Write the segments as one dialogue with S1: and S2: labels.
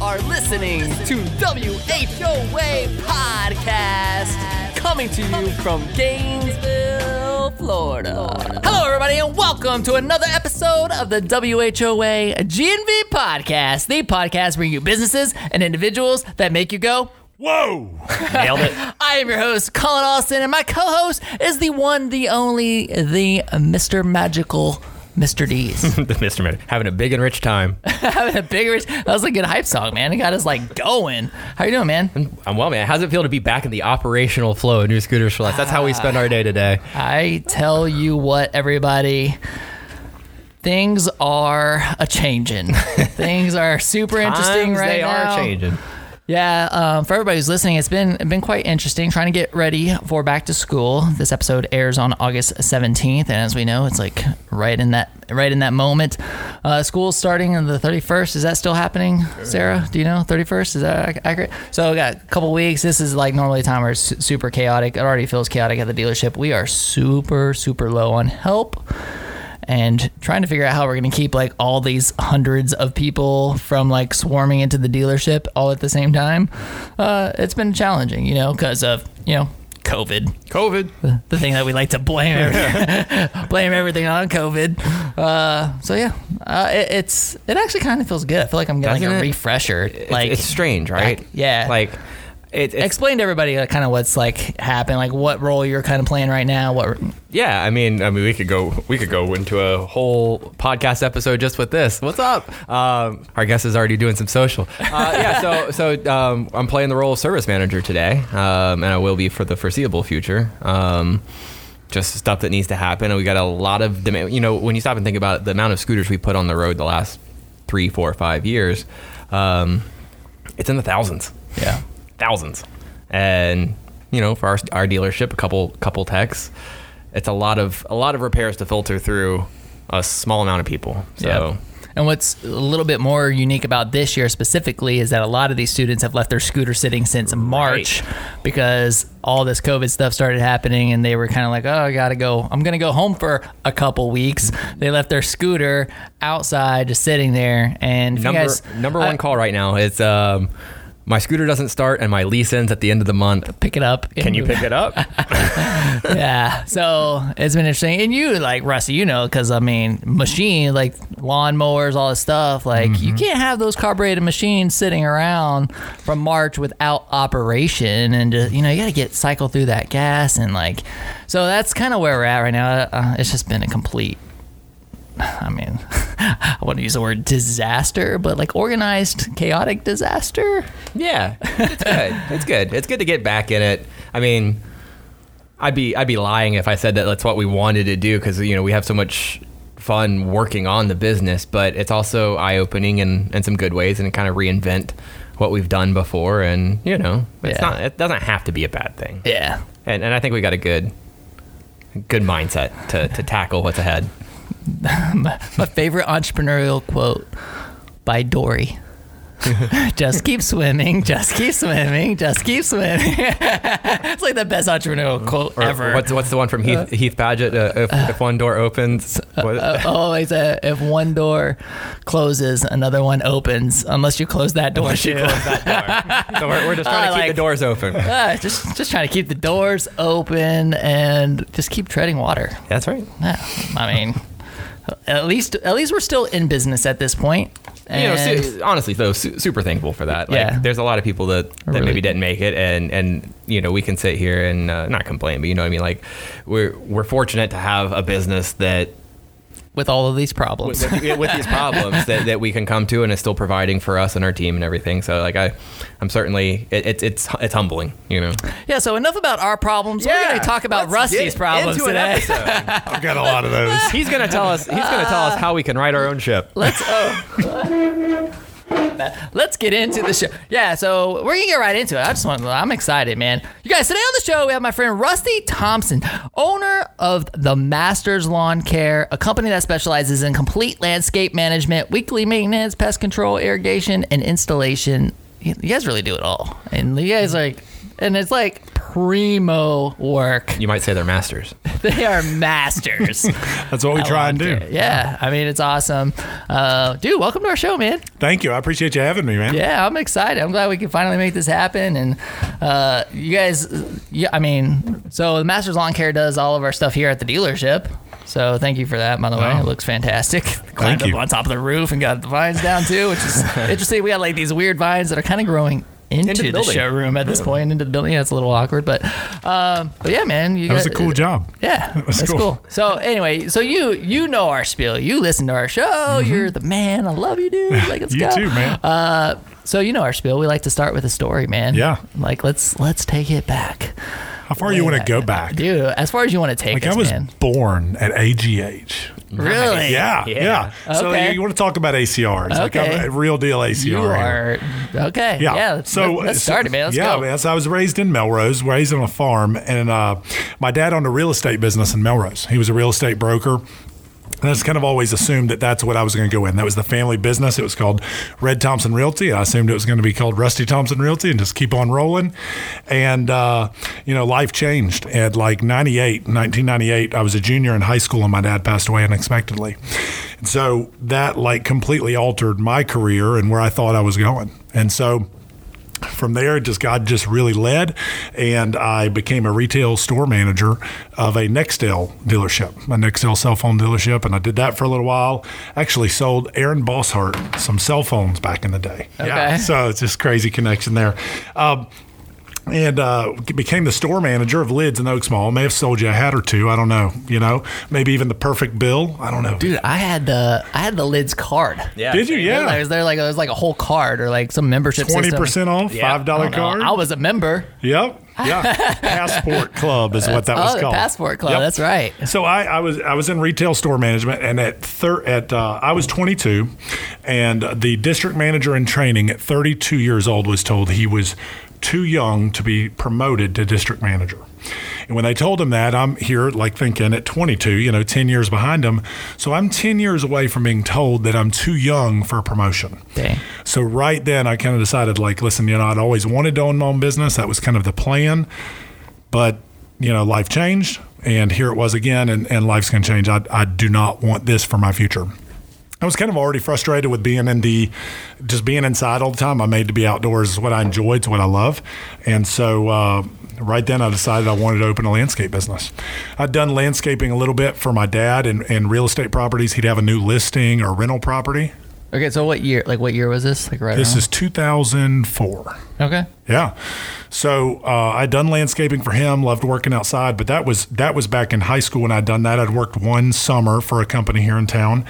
S1: are listening to WHOA Podcast, coming to you from Gainesville, Florida. Hello, everybody, and welcome to another episode of the WHOA GNV Podcast, the podcast bringing you businesses and individuals that make you go,
S2: Whoa!
S1: Nailed it. I am your host, Colin Austin, and my co-host is the one, the only, the Mr. Magical Mr. D's.
S2: the Mr. Man having a big and rich time.
S1: Having a big rich. that was a good hype song, man. It got us like going. How you doing, man?
S2: I'm well, man. How's it feel to be back in the operational flow of New Scooters for Life? That's how we ah. spend our day today.
S1: I tell you what, everybody. Things are a changing. Things are super interesting right
S2: they
S1: now.
S2: are changing.
S1: Yeah, um, for everybody who's listening, it's been been quite interesting trying to get ready for back to school. This episode airs on August 17th, and as we know, it's like right in that right in that moment. Uh, school's starting on the 31st. Is that still happening, Sarah? Do you know 31st? Is that accurate? So we got a couple weeks. This is like normally a time where it's super chaotic. It already feels chaotic at the dealership. We are super super low on help and trying to figure out how we're going to keep like all these hundreds of people from like swarming into the dealership all at the same time uh, it's been challenging you know because of you know covid
S2: COVID.
S1: the thing that we like to blame every- blame everything on covid uh, so yeah uh, it, it's it actually kind of feels good i feel like i'm getting like a
S2: it?
S1: refresher like
S2: it's strange, right?
S1: back- yeah.
S2: Like, it, it's,
S1: explain to everybody uh, kind of what's like happened like what role you're kind of playing right now what
S2: yeah. I mean, I mean, we could go, we could go into a whole podcast episode just with this. What's up? Um, our guest is already doing some social. Uh, yeah. So, so um, I'm playing the role of service manager today, um, and I will be for the foreseeable future. Um, just stuff that needs to happen, and we got a lot of demand. You know, when you stop and think about it, the amount of scooters we put on the road the last three, four, five years, um, it's in the thousands
S1: yeah
S2: thousands. And you know, for our, our dealership, a couple couple techs, it's a lot of a lot of repairs to filter through a small amount of people. So
S1: Yep. And what's a little bit more unique about this year specifically is that a lot of these students have left their scooter sitting since March because all this COVID stuff started happening and they were kind of like, oh, I got to go. I'm going to go home for a couple weeks. They left their scooter outside just sitting there. And
S2: number
S1: guys,
S2: number
S1: I-
S2: one call right now is um, my scooter doesn't start and my lease ends at the end of the month.
S1: pick it up.
S2: Can you pick it up?
S1: yeah. So it's been interesting. And you, like, Rusty, you know, because I mean, machine, like lawnmowers, all this stuff, like,
S2: Mm-hmm.
S1: you can't have those carbureted machines sitting around from March without operation. And, just, you know, you got to get cycle through that gas. And, like, so that's kind of where we're at right now. Uh, it's just been a complete. I mean, I want to use the word disaster, but like organized, chaotic disaster.
S2: Yeah, it's good. It's good. It's good to get back in it. I mean, I'd be I'd be lying if I said that that's what we wanted to do because you know we have so much fun working on the business, but it's also eye opening in, in some good ways and kind of reinvent what we've done before. And you know, it's
S1: Yeah.
S2: not it doesn't have to be a bad thing.
S1: Yeah.
S2: And and I think we got a good good mindset to to tackle what's ahead.
S1: my favorite entrepreneurial quote by Dory. just keep swimming, just keep swimming, just keep swimming. it's like the best entrepreneurial quote
S2: Or
S1: ever.
S2: What's what's the one from Heath, Heath Badgett? Uh, if, if one door opens, what-
S1: Uh, always uh, if one door closes, another one opens. Unless you close that door too.
S2: so we're, we're just trying to keep
S1: like-
S2: the doors open.
S1: Just just trying to keep the doors open and just keep treading water.
S2: That's right.
S1: Yeah, I mean, at least at least we're still in business at this point.
S2: you know, honestly though, su- super thankful for that. Like,
S1: Yeah.
S2: there's a lot of people that, that
S1: Really.
S2: maybe didn't make it, and and you know, we can sit here and uh, not complain, but you know, what I mean, like we're we're fortunate to have a business that
S1: with all of these problems.
S2: with, with, with these problems that, that we can come to and is still providing for us and our team and everything. So like I, I'm certainly it, it's it's it's humbling, you know.
S1: Yeah, so enough about our problems. We're going to talk about
S2: let's
S1: Rusty's problems today.
S3: I've got a lot of those.
S2: he's gonna tell us. He's gonna tell us how we can write our own ship.
S1: Let's oh. Let's get into the show. Yeah, so we're gonna get right into it. I just want I'm excited, man. You guys, today on the show we have my friend Rusty Thompson, owner of the Masters Lawn Care, a company that specializes in complete landscape management, weekly maintenance, pest control, irrigation, and installation. You guys really do it all. And you guys like and it's like primo work.
S2: You might say they're masters.
S1: They are masters.
S3: That's what we
S1: I
S3: try and do.
S1: it. Yeah, I mean it's awesome, uh, dude. Welcome to our show, man.
S3: Thank you. I appreciate you having me, man.
S1: Yeah, I'm excited. I'm glad we can finally make this happen. And uh, you guys, yeah, I mean, so the Masters Lawn Care does all of our stuff here at the dealership. So thank you for that, by the way.
S3: Oh.
S1: It looks fantastic. Climbed up
S3: you.
S1: on top of the roof and got the vines down too, which is interesting. We got like these weird vines that are kind of growing into,
S2: Into the
S1: the, showroom at this point, into the building. Yeah, it's a little awkward, but um, but yeah, man, you
S3: That was a
S1: got-
S3: cool job.
S1: yeah,
S3: was
S1: that's
S3: cool.
S1: cool. So anyway, so you you know our spiel. You listen to our show. You're the man. I love you, dude. Like let's
S3: Mm-hmm. you
S1: go.
S3: too, man.
S1: Uh, so you know our spiel. We like to start with a story, man.
S3: Yeah.
S1: Like let's let's take it back.
S3: How far you want to go back?
S1: dude? As far as you want to take
S3: Like
S1: us,
S3: I was
S1: man.
S3: born at AGH.
S1: Really?
S3: Yeah, yeah. So
S1: Okay.
S3: you, want to talk about ACRs? Like
S1: Okay.
S3: a real deal ACR.
S1: You
S3: here.
S1: are okay.
S3: Yeah.
S1: Yeah. let's,
S3: so
S1: let's start it, man. Let's
S3: yeah,
S1: go.
S3: man. So I was raised in Melrose, raised on a farm, and uh, my dad owned a real estate business in Melrose. He was a real estate broker. And I just kind of always assumed that that's what I was going to go in. That was the family business. It was called Red Thompson Realty. I assumed it was going to be called Rusty Thompson Realty and just keep on rolling. And, uh, you know, life changed. At like 98, 1998, I was a junior in high school and my dad passed away unexpectedly. And so that like completely altered my career and where I thought I was going. And so, from there, just God just really led, and I became a retail store manager of a Nextel dealership, a Nextel cell phone dealership, and I did that for a little while. Actually, sold Aaron Bosshardt some cell phones back in the day.
S1: Okay.
S3: so it's just crazy connection there. Um, and uh, became the store manager of Lids in Oaks Mall. May have sold you a hat or two. I don't know. You know, maybe even the perfect bill. I don't know.
S1: Dude, I had the I had the lids card.
S2: Yeah.
S3: Did you?
S1: Like,
S3: Yeah.
S1: was there like it was like a whole card or like some membership
S3: Twenty percent off,
S2: Yeah.
S3: five dollar
S1: I don't know.
S3: card.
S1: I was a member.
S3: Yep. Yeah. Passport Club is what that was
S1: oh, the
S3: called.
S1: Passport Club.
S3: Yep.
S1: That's right.
S3: So I, I was I was in retail store management, and at thir- at uh, I was 22, and the district manager in training at 32 years old was told he was too young to be promoted to district manager. And when they told him that, I'm here like thinking at 22, you know, 10 years behind him. So I'm 10 years away from being told that I'm too young for a promotion.
S1: Dang.
S3: So right then, I kind of decided, like, listen, you know, I'd always wanted to own my own business. That was kind of the plan, but you know, life changed, and here it was again, and, and life's going to change. I, I do not want this for my future. I was kind of already frustrated with being in the, just being inside all the time. I made to be outdoors is what I enjoy, it's what I love, and so uh, right then I decided I wanted to open a landscape business. I'd done landscaping a little bit for my dad and, and real estate properties. He'd have a new listing or rental property.
S1: Okay, so what year? Like what year was this? Like right.
S3: This
S1: around?
S3: is 2004.
S1: okay.
S3: Yeah. So uh, I'd done landscaping for him, loved working outside, but that was that was back in high school when I'd done that. I'd worked one summer for a company here in town,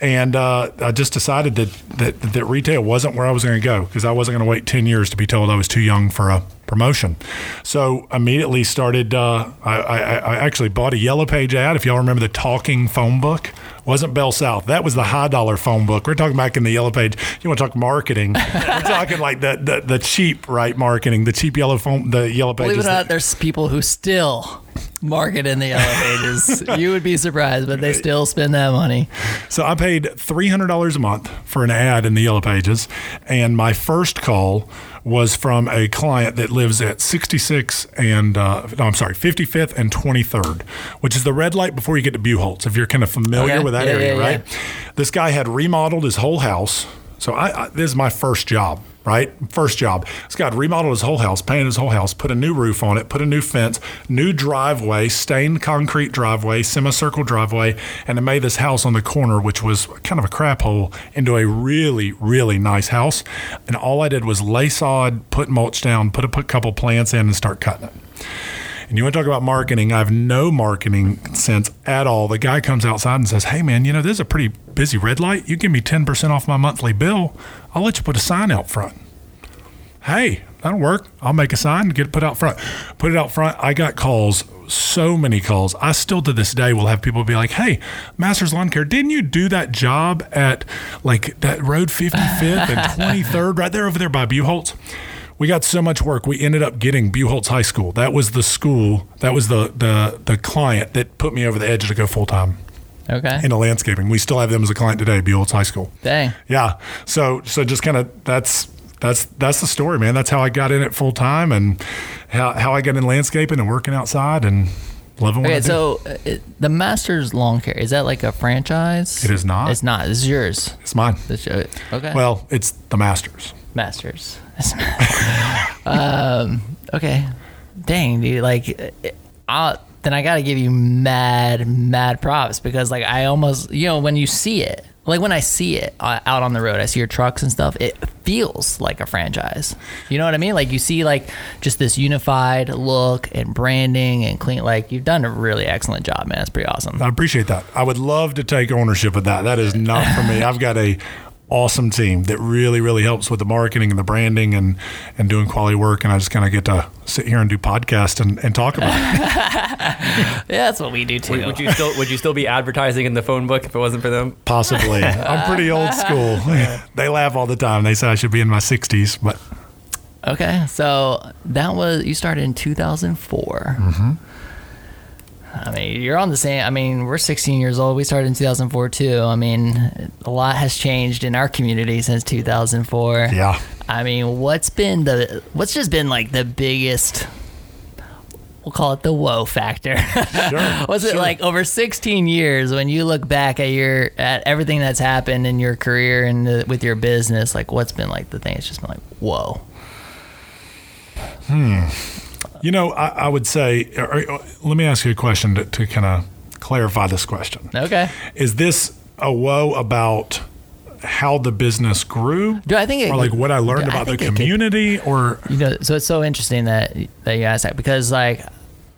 S3: and uh, I just decided that, that that retail wasn't where I was going to go because I wasn't going to wait ten years to be told I was too young for a promotion. So immediately started. Uh, I, I, I actually bought a yellow page ad. If y'all remember the talking phone book, wasn't Bell South. That was the high dollar phone book. We're talking back in the yellow page. You want to talk marketing? We're talking like the, the the cheap right marketing, the cheap yellow phone, the yellow Page.
S1: Believe it or not, there's people who still market in the yellow pages. you would be surprised, but they still spend that money.
S3: So I paid three hundred dollars a month for an ad in the Yellow Pages, and my first call was from a client that lives at 66 and uh, no, I'm sorry, 55th and 23rd, which is the red light before you get to Buchholz. If you're kind of familiar
S1: Okay.
S3: with that
S1: Yeah,
S3: area,
S1: yeah,
S3: right? This guy had remodeled his whole house. So I, I this is my first job, right? First job. This guy remodeled his whole house, painted his whole house, put a new roof on it, put a new fence, new driveway, stained concrete driveway, semicircle driveway, and then made this house on the corner, which was kind of a crap hole, into a really, really nice house. And all I did was lay sod, put mulch down, put a couple plants in, and start cutting it. And you want to talk about marketing? I have no marketing sense at all. The guy comes outside and says, Hey, man, you know, this is a pretty busy red light. You give me 10% off my monthly bill. I'll let you put a sign out front. Hey, that'll work. I'll make a sign and get it put out front. Put it out front. I got calls, so many calls. I still to this day will have people be like, Hey, Masters Lawn Care, didn't you do that job at like that road 55th and 23rd right there over there by Buchholz? We got so much work. We ended up getting Buchholz High School. That was the school. That was the the the client that put me over the edge to go full time
S1: Okay.
S3: into landscaping. We still have them as a client today, Buchholz High School.
S1: Dang.
S3: Yeah. So so just kind of that's that's that's the story, man. That's how I got in it full time, and how how I got in landscaping and working outside and loving
S1: Okay, so uh, it, the Masters Lawn Care is that like a franchise?
S3: It is not.
S1: It's not. This is yours.
S3: it's mine.
S1: This. Okay.
S3: Well, it's the Masters.
S1: Masters. um. Okay. Dang, dude. Like, I'll, then I gotta give you mad, mad props because like I almost, you know, when you see it, like when I see it uh, out on the road, I see your trucks and stuff. It feels like a franchise. You know what I mean? Like you see like just this unified look and branding and clean. Like you've done a really excellent job, man. It's pretty awesome.
S3: I appreciate that. I would love to take ownership of that. That is not for me. I've got a awesome team that really, really helps with the marketing and the branding and and doing quality work. And I just kind of get to sit here and do podcast and, and talk about it.
S1: Yeah, that's what we do too.
S2: Would, would you still would you still be advertising in the phone book if it wasn't for them?
S3: Possibly. I'm pretty old school. they laugh all the time. They say I should be in my 60s, but
S1: Okay, so that was you started in 2004. Mm-hmm. I mean, you're on the same. I mean, we're 16 years old. We started in 2004 too. I mean, a lot has changed in our community since 2004.
S3: yeah.
S1: I mean, what's been the what's just been like the biggest? We'll call it the whoa factor.
S3: Sure.
S1: was it like over 16 years when you look back at your at everything that's happened in your career and the, with your business? Like, what's been like the thing? It's just been like whoa. Hmm.
S3: You know, I, I would say, or, let me ask you a question to, to kind of clarify this question.
S1: Okay.
S3: Is this a woe about how the business grew?
S1: Do I think it
S3: or like what I learned
S1: I
S3: about the
S1: it could-
S3: community? or
S1: You know, so it's so interesting that that you asked that because like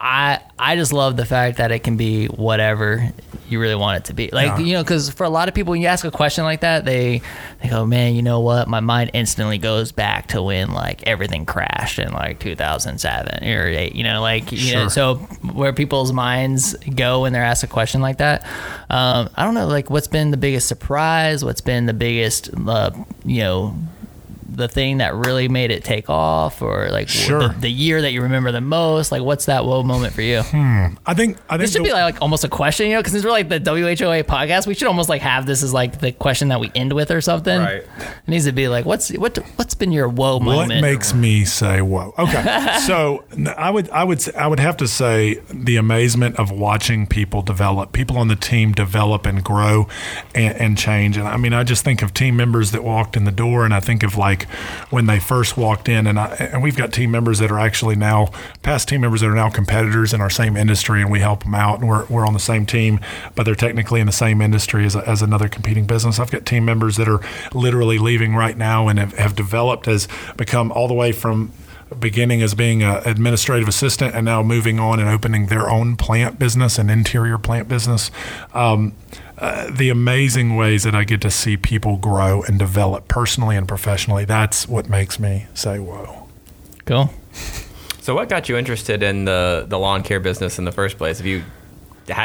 S1: I I just love the fact that it can be whatever you really want it to be. Like
S3: Yeah.
S1: you know, because for a lot of people, when you ask a question like that, they they go, man, you know what? My mind instantly goes back to when like everything crashed in like 2007 or eight. You know, like you know, so where people's minds go when they're asked a question like that. Um, I don't know, like what's been the biggest surprise? What's been the biggest, uh, you know, the thing that really made it take off, or like
S3: Sure.
S1: the, the year that you remember the most? Like, what's that whoa moment for you? Hmm.
S3: I think I think
S1: This should
S3: the-
S1: be like, like almost a question, you know, because we're like the WHOA podcast. We should almost like have this as like the question that we end with or something.
S2: Right.
S1: It needs to be like, what's what what's been your whoa
S3: What
S1: moment?
S3: What makes me say whoa? Okay, so I would I would I would have to say the amazement of watching people develop, people on the team develop and grow and, and change. And I mean, I just think of team members that walked in the door, and I think of like when they first walked in, and I, and we've got team members that are actually now past team members that are now competitors in our same industry, and we help them out, and we're we're on the same team, but they're technically in the same industry as, as another competing business. I've got team members that are literally leaving right now and have, have developed as become all the way from beginning as being an administrative assistant and now moving on and opening their own plant business and interior plant business. Um, uh, the amazing ways that I get to see people grow and develop personally and professionally, that's what makes me say, whoa.
S1: Cool.
S2: So, what got you interested in the the lawn care business in the first place? Have you had,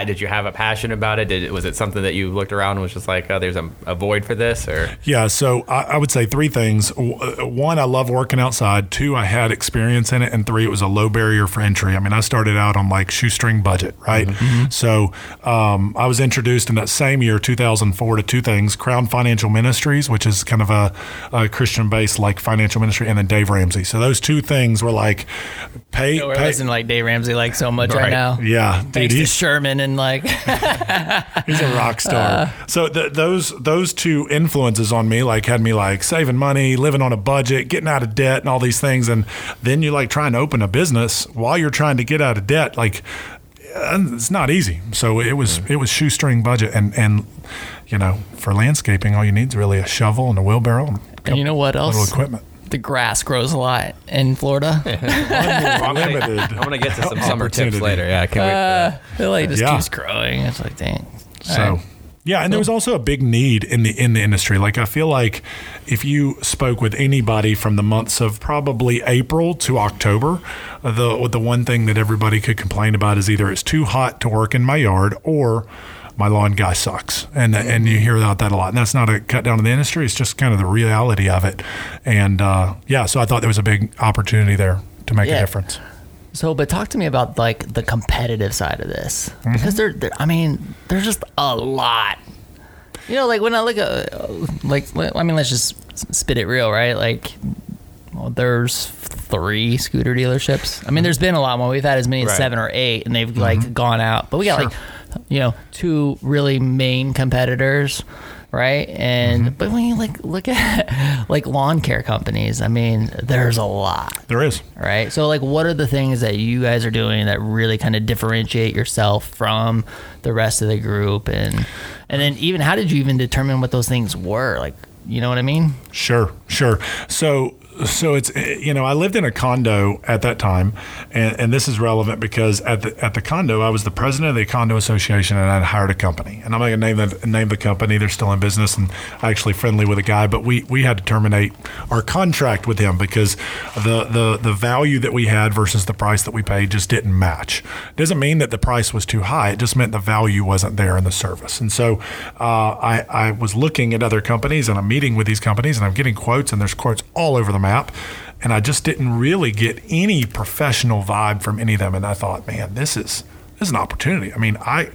S2: did you have a passion about it? Did was it something that you looked around and was just like, oh, there's a, a void for this, or
S3: Yeah, so I, I would say three things. Uh, One, I love working outside. Two, I had experience in it, and three, it was a low barrier for entry. I mean, I started out on like shoestring budget, right? So um, I was introduced in that same year, 2004, to two things: Crown Financial Ministries, which is kind of a, a Christian-based like financial ministry, and then Dave Ramsey. So those two things were like pay.
S1: We're
S3: pay
S1: listening like Dave Ramsey like so much right,
S2: Right.
S1: now.
S3: yeah, dude,
S1: Thanks to
S3: he's-
S1: Sherman and like
S3: He's a rock star. so th- those those two influences on me like had me like saving money, living on a budget, getting out of debt, and all these things. And then you like trying to open a business while you're trying to get out of debt. Like uh, it's not easy. So it was it was shoestring budget, and and you know for landscaping, all you need is really a shovel and a wheelbarrow and,
S1: And you know what
S3: little
S1: else?
S3: equipment.
S1: The grass grows a lot in Florida.
S2: I'm gonna,
S3: Unlimited
S2: I'm gonna get to some summer tips
S3: opportunity.
S2: later. Yeah, I can't wait. For that.
S1: it like just
S3: Yeah.
S1: keeps growing. It's like dang.
S3: So.
S1: All right.
S3: Yeah, and there was also a big need in the in the industry. Like I feel like if you spoke with anybody from the months of probably April to October, uh, the the one thing that everybody could complain about is either it's too hot to work in my yard or my lawn guy sucks. And and you hear about that a lot. And that's not a cut down on the industry. It's just kind of the reality of it. And uh, yeah, so I thought there was a big opportunity there to make
S1: Yeah.
S3: a difference.
S1: So, but talk to me about like the competitive side of this
S3: Mm-hmm.
S1: because there, there, I mean, there's just a lot. You know, like when I look at, uh, like, I mean, let's just spit it real, right? Like, well, there's three scooter dealerships. I mean, there's been a lot more. We've had as many as
S2: Right.
S1: seven or eight, and they've like gone out. But we got like, you know, two really main competitors, right? And mm-hmm. but when you like look at like lawn care companies, I mean, there's a lot,
S3: There is.
S1: right? So like, what are the things that you guys are doing that really kind of differentiate yourself from the rest of the group, and and then even how did you even determine what those things were? Like, you know what I mean?
S3: Sure, sure. So, so it's you know I lived in a condo at that time, and, and this is relevant because at the at the condo I was the president of the condo association and I hired a company, and I'm not gonna name the name the company. They're still in business, and actually friendly with a guy, but we we had to terminate our contract with him because the the the value that we had versus the price that we paid just didn't match. It Doesn't mean that the price was too high. It just meant the value wasn't there in the service, and so uh, I I was looking at other companies and I'm meeting with these companies and I'm getting quotes and there's quotes all over the map. And I just didn't really get any professional vibe from any of them. And I thought, man, this is this is an opportunity. I mean, I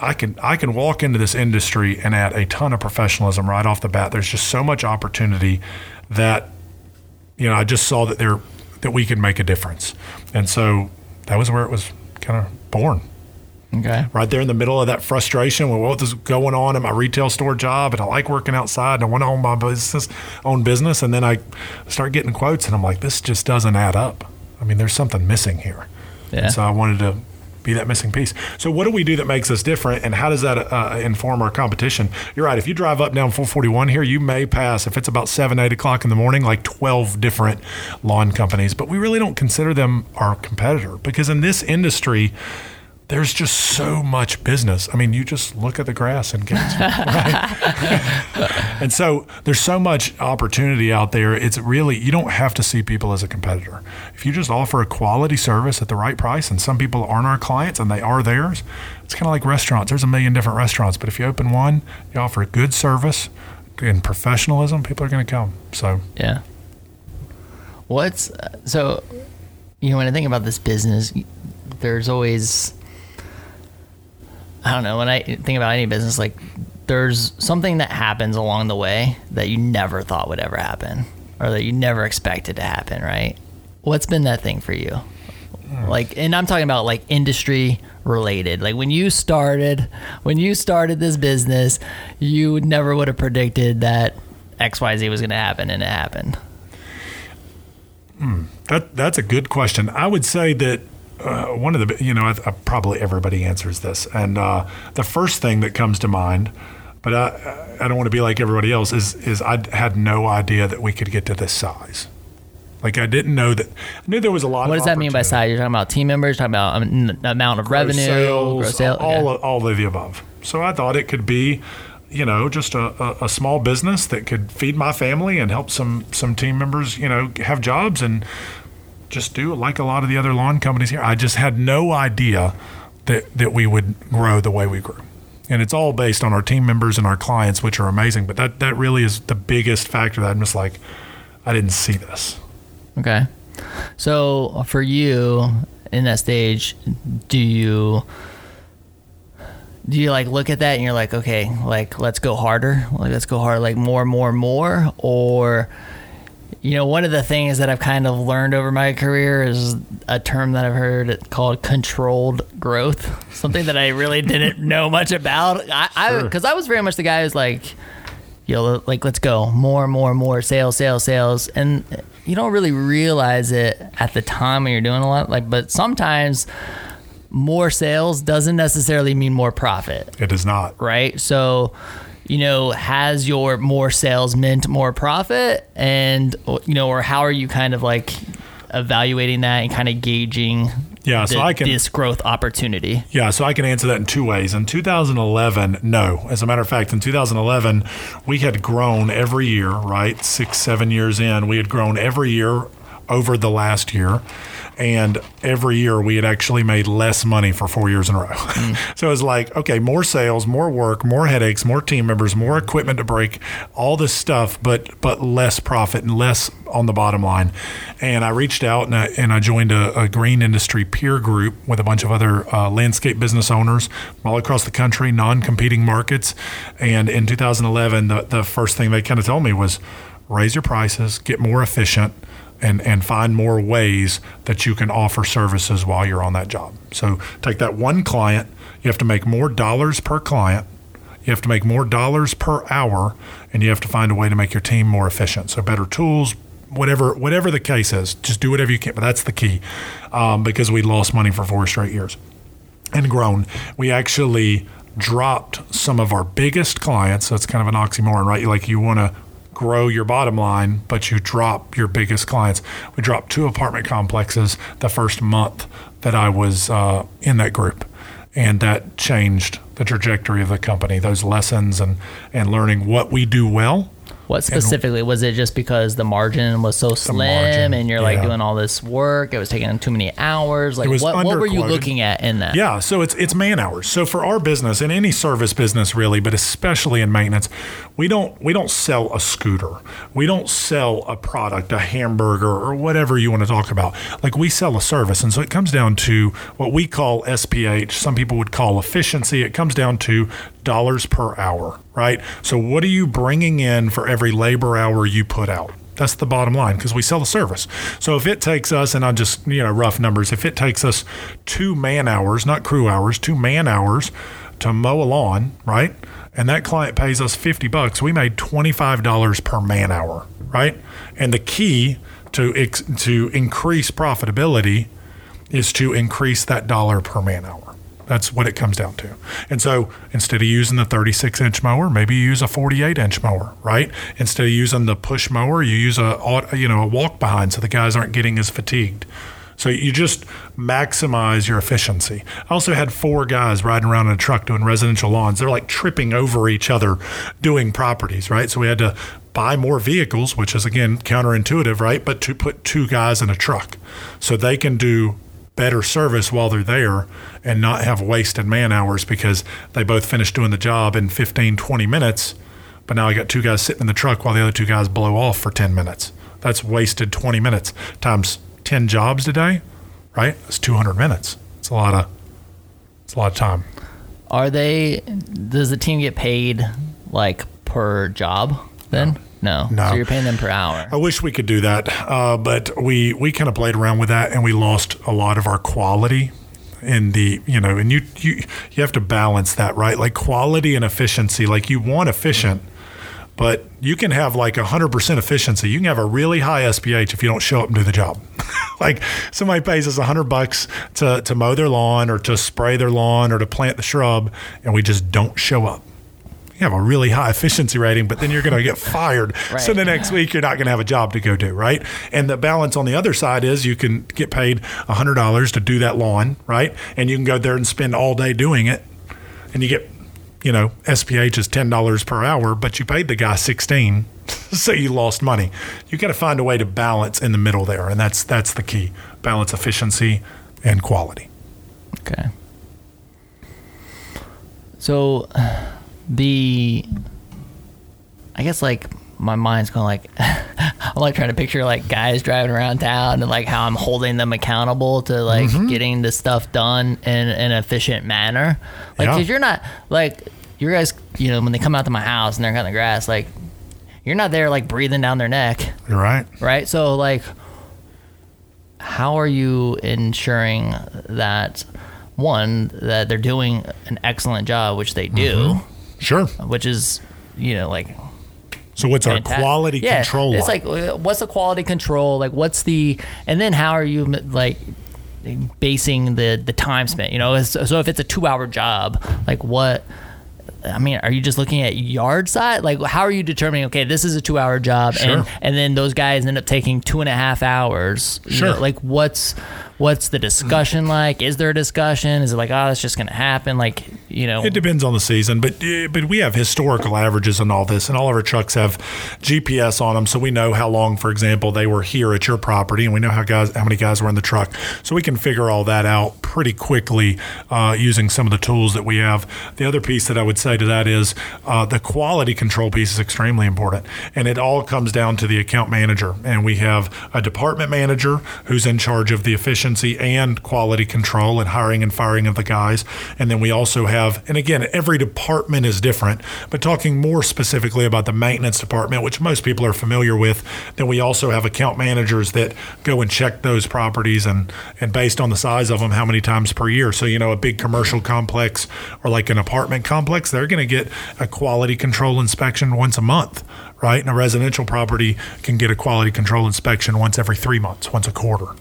S3: I can I can walk into this industry and add a ton of professionalism right off the bat. There's just so much opportunity that you know I just saw that there that we could make a difference. And so that was where it was kind of born
S1: Okay.
S3: right there in the middle of that frustration with what was going on at my retail store job and I like working outside and I want to own my business own business and then I start getting quotes and I'm like this just doesn't add up. I mean there's something missing here.
S1: Yeah.
S3: And so I wanted to be that missing piece. So what do we do that makes us different and how does that uh, inform our competition? You're right. If you drive up down 441 here, you may pass if it's about seven, eight o'clock in the morning, like 12 different lawn companies, but we really don't consider them our competitor because in this industry, there's just so much business. I mean, you just look at the grass and get right? and so there's so much opportunity out there. It's really you don't have to see people as a competitor. If you just offer a quality service at the right price, and some people aren't our clients and they are theirs, it's kind of like restaurants. There's a million different restaurants, but if you open one, you offer a good service and professionalism, people are going to come. So
S1: Yeah. What's uh, so? You know, when I think about this business, there's always I don't know. When I think about any business, like there's something that happens along the way that you never thought would ever happen, or that you never expected to happen. Right? What's been that thing for you? Hmm. Like, and I'm talking about like industry related. Like when you started, when you started this business, you never would have predicted that X Y Z was going to happen, and it happened. Hmm.
S3: That that's a good question. I would say that uh, one of the you know I, I, probably everybody answers this, and uh, the first thing that comes to mind, but I I don't want to be like everybody else is is I had no idea that we could get to this size. Like I didn't know that. I knew there was a lot.
S1: What does that mean by size? You're talking about team members, talking about um, n- amount of revenue,
S3: sales,
S1: gross sales.
S3: all
S1: okay.
S3: all of the above. So I thought it could be, you know, just a, a, a small business that could feed my family and help some some team members, you know, have jobs and just do like a lot of the other lawn companies here. I just had no idea that that we would grow the way we grew. And it's all based on our team members and our clients, which are amazing. But that, that really is the biggest factor that I'm just like, I didn't see this.
S1: Okay. So for you in that stage, do you do you like look at that and you're like, okay, like let's go harder, like let's go hard, like more, more, more, or you know, one of the things that I've kind of learned over my career is a term that I've heard called controlled growth. Something that I really didn't know much about. I, I,
S3: Sure.
S1: because I was very much the guy who's like, yo, like let's go more, more, more sales, sales, sales, and you don't really realize it at the time when you're doing a lot. Like, but sometimes more sales doesn't necessarily mean more profit
S3: It is not.
S1: right? So, you know, has your more sales meant more profit? And, you know, or how are you kind of like evaluating that and kind of gauging
S3: Yeah, so
S1: the-
S3: I can-
S1: this growth opportunity?
S3: Yeah, so I can answer that in two ways. In 2011, no. As a matter of fact, in 2011, we had grown every year, right? Six, seven years in, we had grown every year over the last year. And every year we had actually made less money for four years in a row. so it was like, okay, more sales, more work, more headaches, more team members, more equipment to break, all this stuff, but but less profit and less on the bottom line. And I reached out and I, and I joined a, a green industry peer group with a bunch of other uh, landscape business owners all across the country, non competing markets. And in 2011, the, the first thing they kind of told me was, raise your prices, get more efficient, and, and find more ways that you can offer services while you're on that job. So take that one client, you have to make more dollars per client, you have to make more dollars per hour, and you have to find a way to make your team more efficient. So better tools, whatever whatever the case is, just do whatever you can. But that's the key, um, because we lost money for four straight years and grown. We actually dropped some of our biggest clients. It's kind of an oxymoron, right? Like you want to grow your bottom line, but you drop your biggest clients. We dropped two apartment complexes the first month that I was uh, in that group. And that changed the trajectory of the company, those lessons and, and learning what we do well
S1: What specifically was it? Just because the margin was so slim,
S3: margin,
S1: and you're like
S3: yeah.
S1: doing all this work, it was taking too many hours. Like, what, what were you looking at in that?
S3: Yeah, so it's it's man hours. So for our business and any service business really, but especially in maintenance, we don't we don't sell a scooter. We don't sell a product, a hamburger or whatever you want to talk about. Like we sell a service. And so it comes down to what we call SPH, some people would call efficiency. It comes down to dollars per hour, right? So what are you bringing in for every labor hour you put out? That's the bottom line because we sell the service. So if it takes us, and I just, you know, rough numbers, if it takes us two man hours, not crew hours, two man hours to mow a lawn, right? And that client pays us 50 bucks, we made $25 per man hour, right? And the key to, to increase profitability is to increase that dollar per man hour. That's what it comes down to. And so instead of using the 36 inch mower, maybe you use a 48 inch mower, right? Instead of using the push mower, you use a you know a walk behind so the guys aren't getting as fatigued. So you just maximize your efficiency. I also had four guys riding around in a truck doing residential lawns. They're like tripping over each other doing properties, right? So we had to buy more vehicles, which is again counterintuitive, right? But to put two guys in a truck so they can do better service while they're there and not have wasted man hours because they both finished doing the job in 15, 20 minutes. But now I got two guys sitting in the truck while the other two guys blow off for 10 minutes. That's wasted 20 minutes times 10 jobs today, right? That's 200 minutes. It's a lot of, it's a lot of time.
S1: Are they? Does the team get paid like per job then? No.
S3: No.
S1: So you're paying them per hour.
S3: I wish we could do that, uh, but we we kind of played around with that, and we lost a lot of our quality in the you know, and you you you have to balance that right, like quality and efficiency. Like you want efficient, but you can have like hundred percent efficiency. You can have a really high SPH if you don't show up and do the job. like somebody pays us hundred bucks to to mow their lawn or to spray their lawn or to plant the shrub, and we just don't show up have a really high efficiency rating, but then you're going to get fired. So the next week you're not going to have a job to go do, right? And the balance on the other side is you can get paid $100 to do that lawn, right? And you can go there and spend all day doing it, and you get, you know, SPH is $10 per hour, but you paid the guy 16, so you lost money. You got to find a way to balance in the middle there, and that's that's the key: balance efficiency and quality.
S1: Okay. So the I guess like my mind's going like I'm like trying to picture like guys driving around town and like how I'm holding them accountable to like
S3: Mm-hmm.
S1: getting the stuff done in an efficient manner. Like
S3: Yeah.
S1: cuz you're not like your guys, you know, when they come out to my house and they're cutting the grass like you're not there like breathing down their neck
S3: You're right.
S1: right? So like, how are you ensuring that one that they're doing an excellent job, which they do,
S3: Sure.
S1: which is you know like
S3: So what's our
S1: fantastic.
S3: quality
S1: yeah,
S3: control?
S1: It's
S3: like?
S1: like what's the quality control? Like what's the and then how are you like basing the the time spent? You know, so if it's a two hour job, like what? I mean, are you just looking at yard side? Like, how are you determining? Okay, this is a two-hour job, and
S3: Sure.
S1: and then those guys end up taking two and a half hours. you
S3: Sure.
S1: know, like, what's what's the discussion like? Is there a discussion? Is it like, oh, it's just gonna happen? Like, you know,
S3: It depends on the season, but uh, but we have historical averages on all this, and all of our trucks have GPS on them, so we know how long, for example, they were here at your property, and we know how guys how many guys were in the truck, so we can figure all that out pretty quickly uh, using some of the tools that we have. The other piece that I would say to that is uh, the quality control piece is extremely important, and it all comes down to the account manager, and we have a department manager who's in charge of the efficiency and quality control and hiring and firing of the guys, and then we also have have, and again, every department is different, but talking more specifically about the maintenance department, which most people are familiar with, then we also have account managers that go and check those properties and, and based on the size of them, how many times per year. So, you know, a big commercial complex or like an apartment complex, they're going to get a quality control inspection once a month, right? And a residential property can get a quality control inspection once every three months, once a quarter.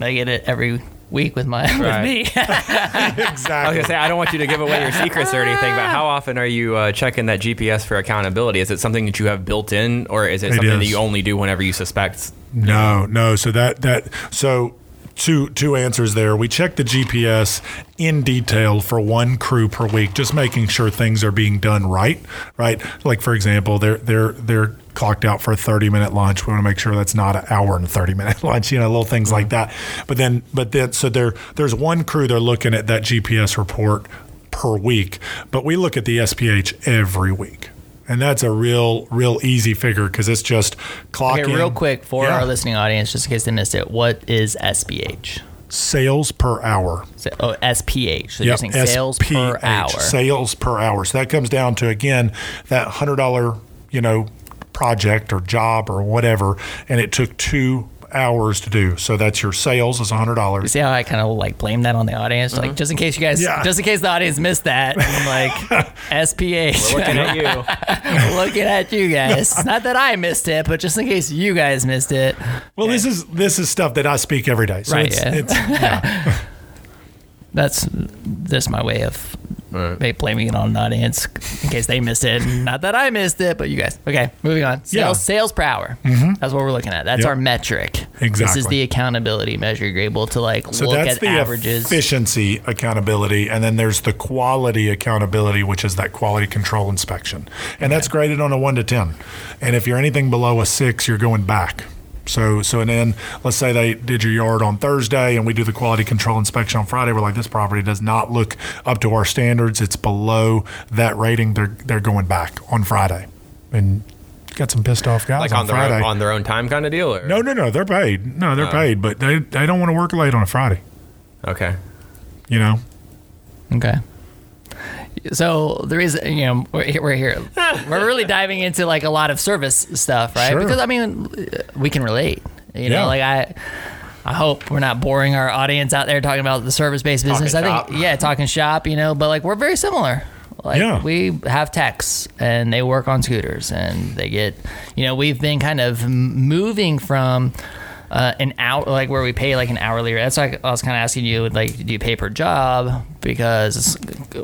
S1: I get it every week with my
S2: Right.
S1: with me. exactly.
S2: I was
S3: Exactly.
S2: gonna say I don't want you to give away your secrets or anything, but how often are you uh, checking that GPS for accountability? Is it something that you have built in, or is it, something that you only do whenever you suspect?
S3: No, no. So that that so two two answers there. We check the GPS in detail for one crew per week, just making sure things are being done right. Right. Like for example, they're they're they're clocked out for a 30 minute lunch. We want to make sure that's not an hour and 30 minute lunch, you know, little things like that. But then but then so there there's one crew they're looking at that GPS report per week, but we look at the SPH every week. And that's a real, real easy figure because it's just clock
S1: okay,
S3: in.
S1: real quick for
S3: Yeah.
S1: our listening audience, just in case they missed it, what is SBH?
S3: sales per hour.
S1: Oh, so, oh, SPH. So
S3: Yep,
S1: you're saying sales per hour.
S3: Sales per hour. So that comes down to again that hundred dollar, you know, project or job or whatever, and it took two hours to do. So that's your sales is hundred
S1: You
S3: dollars.
S1: see how I kind of like blame that on the audience, like just in case you guys,
S3: Mm-hmm. Yeah.
S1: just in case the audience missed that, I'm like SPH.
S2: Looking at you.
S1: looking at you guys. Not that I missed it, but just in case you guys missed it.
S3: Well, this is this is stuff that I speak every day. So
S1: Right,
S3: it's,
S1: yeah.
S3: it's yeah.
S1: That's just my way of
S2: Right.
S1: blaming it on the audience in case they missed it. Not that I missed it, but you guys. Okay, moving on. Sales,
S3: Yeah. Mm-hmm.
S1: sales per hour. That's what we're looking at. That's
S3: Yep.
S1: our metric. Exactly. This is the accountability measure. You're able to like
S3: So
S1: look at
S3: the
S1: averages.
S3: efficiency accountability, and then there's the quality accountability, which is that quality control inspection, and that's graded on a one to ten. And if you're anything below a six, you're going back. So, so and then let's say they did your yard on Thursday, and we do the quality control inspection on Friday. We're like, this property does not look up to our standards. It's below that rating. They're they're going back on Friday, and got some pissed off guys
S2: Like
S3: on,
S2: on their
S3: Friday.
S2: own, on their own time kind of deal, or
S3: no, no, no, they're paid. No, they're
S2: Oh.
S3: paid, but they they don't want to work late on a Friday.
S2: Okay.
S3: You know.
S1: Okay. So the reason you know we're here, we're here, we're really diving into like a lot of service stuff, right?
S3: Sure.
S1: Because I mean, we can relate. You know,
S3: Yeah.
S1: like I, I hope we're not boring our audience out there talking about the service-based business.
S2: Talking
S1: I think,
S2: shop.
S1: yeah, talking shop. You know, but like we're very similar. Like
S3: Yeah.
S1: we have techs and they work on scooters and they get, you know, we've been kind of moving from uh, an hour, like where we pay like an hourly rate. That's why I was kind of asking you, like, do you pay per job? Because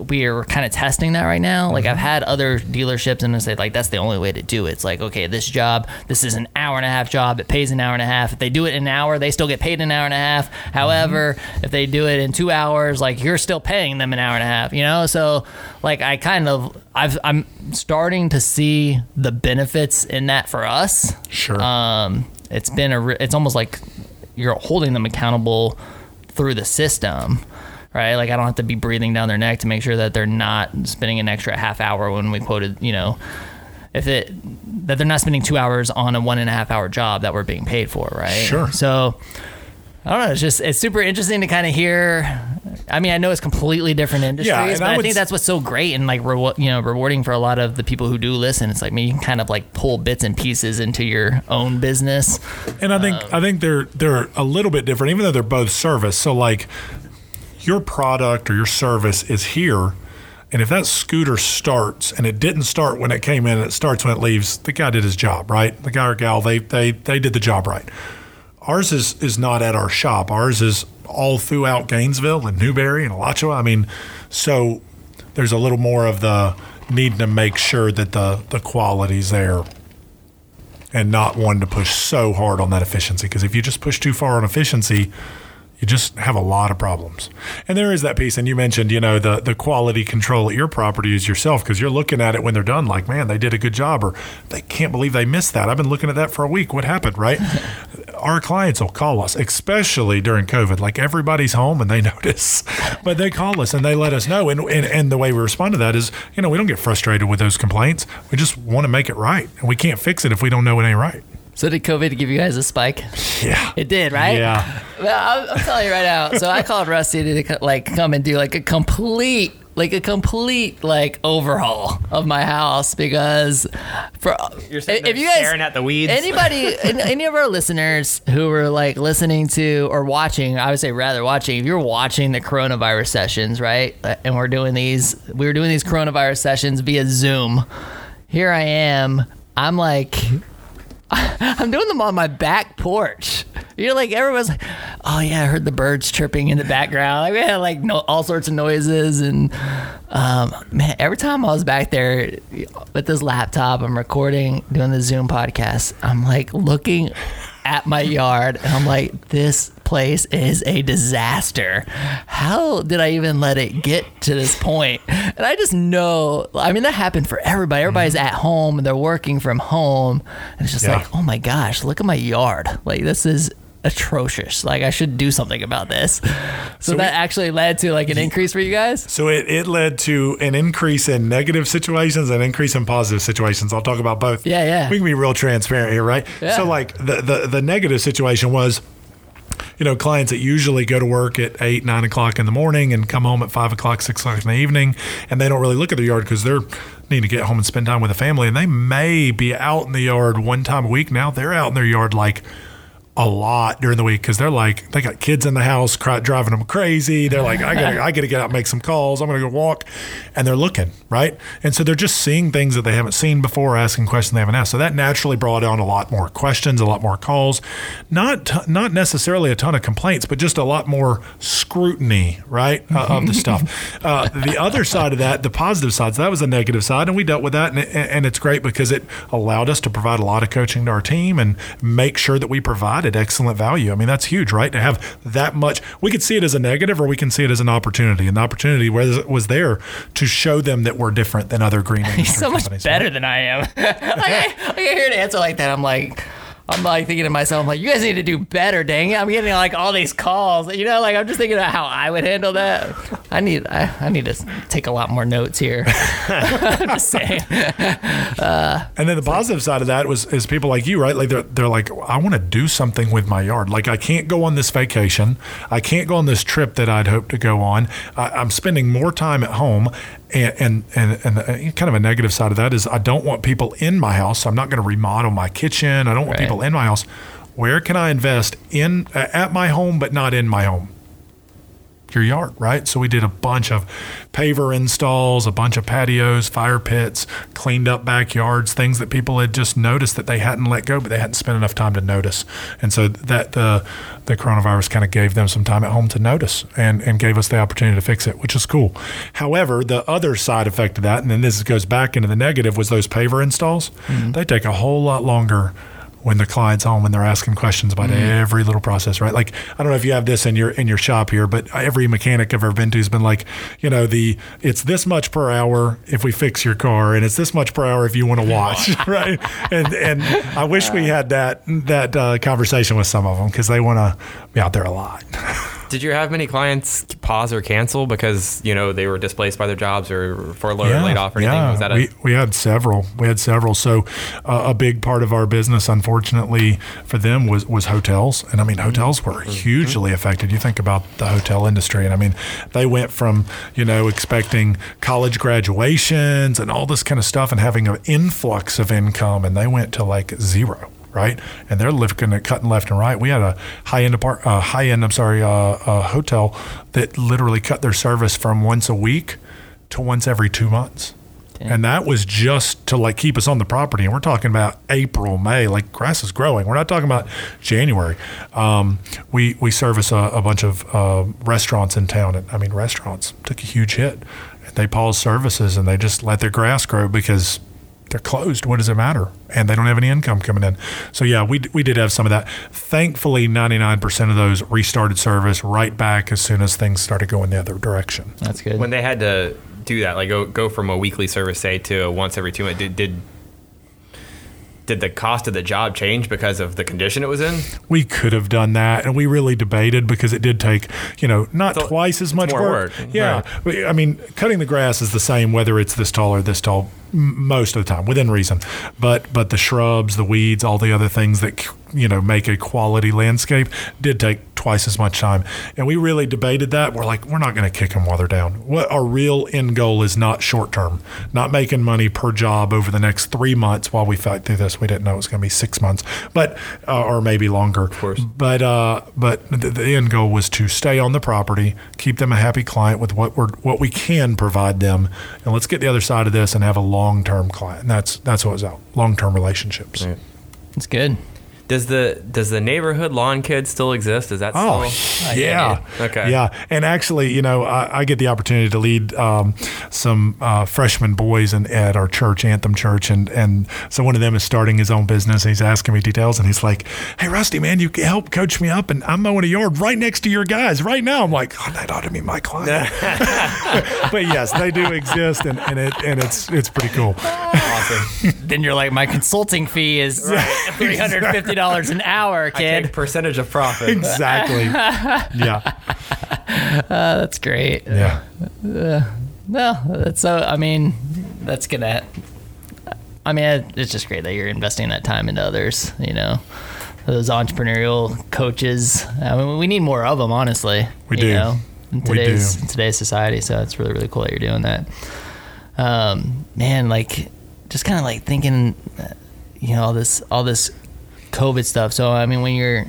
S1: we are kind of testing that right now. Like I've had other dealerships and they say like that's the only way to do it. It's like okay, this job, this is an hour and a half job. It pays an hour and a half. If they do it in an hour, they still get paid an hour and a half. However, if they do it in two hours, like you're still paying them an hour and a half. You know, so like I kind of I've I'm starting to see the benefits in that for us
S3: Sure.
S1: um, it's been a re- it's almost like you're holding them accountable through the system right like i don't have to be breathing down their neck to make sure that they're not spending an extra half hour when we quoted you know if it that they're not spending two hours on a one and a half hour job that we're being paid for right
S3: Sure.
S1: so I don't know. It's just it's super interesting to kind of hear. I mean, I know it's completely different industries,
S3: and
S1: but
S3: I
S1: I, think
S3: s-
S1: that's what's so great and like you know rewarding for a lot of the people who do listen. It's like, man, you can kind of like pull bits and pieces into your own business.
S3: And I think
S1: Um,
S3: I think they're they're a little bit different, even though they're both service. So like your product or your service is here, and if that scooter starts and it didn't start when it came in, and it starts when it leaves, the guy did his job, right? The guy or gal, they they they did the job right. Ours is is not at our shop. Ours is all throughout Gainesville and Newberry and Alachua. I mean, so there's a little more of the needing to make sure that the the quality's there and not one to push so hard on that efficiency. Because if you just push too far on efficiency, you just have a lot of problems. And there is that piece. And you mentioned, you know, the the quality control at your property is yourself because you're looking at it when they're done, like, man, they did a good job, or they can't believe they missed that. I've been looking at that for a week. What happened, right? Our clients will call us, especially during COVID. Like everybody's home and they notice, but they call us and they let us know. And, and and the way we respond to that is, you know, we don't get frustrated with those complaints. We just want to make it right, and we can't fix it if we don't know it ain't right.
S1: So did COVID give you guys a spike?
S3: Yeah.
S1: It did, right?
S3: Yeah.
S1: Well, I'm, I'm telling you right now. So I called Rusty to like come and do like a complete like a complete like overhaul of my house because for
S2: You're sitting
S1: if
S2: there
S1: you guys
S2: staring at the weeds.
S1: anybody any of our listeners who were like listening to or watching i would say rather watching if you're watching the coronavirus sessions right uh, and we're doing these we were doing these coronavirus sessions via zoom here i am i'm like i'm doing them on my back porch. You're like everyone's like oh yeah i heard the birds chirping in the background. Like we had like no, all sorts of noises. And um, man every time i was back there with this laptop i'm recording doing the zoom podcast. I'm like looking at my yard and i'm like this place is a disaster how did i even let it get to this point? and i just know i mean that happened for everybody everybody's mm-hmm. at home and they're working from home and it's just
S3: Yeah.
S1: like oh my gosh look at my yard like this is atrocious like i should do something about this so,
S3: So
S1: that
S3: we-
S1: actually led to like an increase for you guys
S3: So it, it led to an increase in negative situations and an increase in positive situations. I'll talk about both.
S1: Yeah, yeah.
S3: We can be real transparent here, right?
S1: Yeah.
S3: So like the, the the negative situation was you know, clients that usually go to work at eight, nine o'clock in the morning and come home at five o'clock, six o'clock in the evening, and they don't really look at their yard because they're needing to get home and spend time with the family. And they may be out in the yard one time a week. Now they're out in their yard like a lot during the week because they're like they got kids in the house cry, driving them crazy. They're like, I gotta, I gotta get out, and make some calls. I'm gonna go walk, and they're looking right, and so they're just seeing things that they haven't seen before, asking questions they haven't asked. So that naturally brought on a lot more questions, a lot more calls, not not necessarily a ton of complaints, but just a lot more scrutiny, right, uh, of the stuff. Uh, the other side of that, the positive side, so that was the negative side, and we dealt with that, and, it, and it's great because it allowed us to provide a lot of coaching to our team and make sure that we provided excellent value. I mean, that's huge, right? To have that much, we could see it as a negative or we can see it as an opportunity. And the opportunity was, was there to show them that we're different than other green industry
S1: He's so much better
S3: right?
S1: than I am. like, I, like, I hear an answer like that. I'm like, I'm like thinking to myself, I'm like, you guys need to do better, dang it. I'm getting like all these calls. You know, like I'm just thinking about how I would handle that. I need I, I need to take a lot more notes here. I'm just saying.
S3: Uh, And then the positive side of that was is people like you, right? Like they're they're like, I want to do something with my yard. Like I can't go on this vacation, I can't go on this trip that I'd hoped to go on. I, I'm spending more time at home, and and and, and the, kind of a negative side of that is I don't want people in my house. So I'm not going to remodel my kitchen. I don't want
S1: Right.
S3: people in my house. Where can I invest in uh, at my home, but not in my home? Your yard, right? So we did a bunch of paver installs, a bunch of patios, fire pits, cleaned up backyards, things that people had just noticed that they hadn't let go, but they hadn't spent enough time to notice. And so that the the coronavirus kind of gave them some time at home to notice and, and gave us the opportunity to fix it, which is cool. However, the other side effect of that, and then this goes back into the negative, was those paver installs. Mm-hmm. They take a whole lot longer when the client's home and they're asking questions about every little process, right? Like I don't know if you have this in your in your shop here, but every mechanic I've ever been to has been like, you know, the it's this much per hour if we fix your car, and it's this much per hour if you want to watch, right? And and I wish we had that that uh, conversation with some of them because they want to be out there a lot.
S2: Did you have many clients pause or cancel because you know they were displaced by their jobs or furloughed or laid off or anything? Was that a,
S3: we, we had several. We had several. So uh, a big part of our business, unfortunately, for them was was hotels, and I mean hotels were hugely affected. You think about the hotel industry, and I mean they went from you know expecting college graduations and all this kind of stuff, and having an influx of income, and they went to like zero. Right, and they're looking at cutting left and right. We had a high end apart, uh, high end. I'm sorry, uh, uh, hotel that literally cut their service from once a week to once every two months. And that was just to like keep us on the property. And we're talking about April, May, like grass is growing. We're not talking about January. Um, we, we service a, a bunch of uh, restaurants in town. And I mean, restaurants took a huge hit. They paused services and they just let their grass grow because they're closed. What does it matter? And they don't have any income coming in. So yeah, we, we did have some of that. Thankfully, 99% of those restarted service right back as soon as things started going the other direction.
S1: That's good.
S2: when they had to do that, like go go from a weekly service say to a once every two months? Did did did the cost of the job change because of the condition it was in?
S3: we could have done that and we really debated because it did take you know not
S2: a-
S3: twice as much work,
S2: work,
S3: yeah
S2: right.
S3: i mean cutting the grass is the same whether it's this tall or this tall most of the time within reason but but the shrubs the weeds all the other things that you know make a quality landscape did take twice as much time. And we really debated that. We're like, we're not going to kick them while they're down. What our real end goal is not short term, not making money per job over the next three months while we fight through this. We didn't know it was going to be six months, but uh, or maybe longer. Of
S2: course.
S3: But uh, but the, the end goal was to stay on the property, keep them a happy client with what we're what we can provide them, and let's get the other side of this and have a long term client. And that's that's what was out long term relationships.
S2: Right.
S1: It's good.
S2: Does the does the neighborhood lawn kid still exist? Is that
S3: Oh,
S2: still?
S3: yeah.
S2: Okay.
S3: Yeah. And actually, you know, I, I get the opportunity to lead um, some uh, freshman boys in, at our church, Anthem Church. And, and so one of them is starting his own business. and He's asking me details and he's like, Hey, Rusty, man, you can help coach me up. And I'm mowing a yard right next to your guys right now. I'm like, Oh, that ought to be my client. but yes, they do exist. And, and, it, and it's, it's pretty cool.
S2: Awesome.
S1: Then you're like, my consulting fee is three hundred fifty dollars an hour,
S2: I
S1: kid.
S2: take percentage of profit.
S3: Exactly. Yeah.
S1: That's great.
S3: Yeah.
S1: No, that's so. I mean, that's gonna. I mean, it's just great that you're investing that time into others. You know, those entrepreneurial coaches. I mean, we need more of them, honestly.
S3: We
S1: you
S3: do.
S1: Know, in
S3: We
S1: today's
S3: do.
S1: in today's society, so it's really really cool that you're doing that. Um, man, like just kind of like thinking, uh, you know, all this all this COVID stuff. So I mean, when you're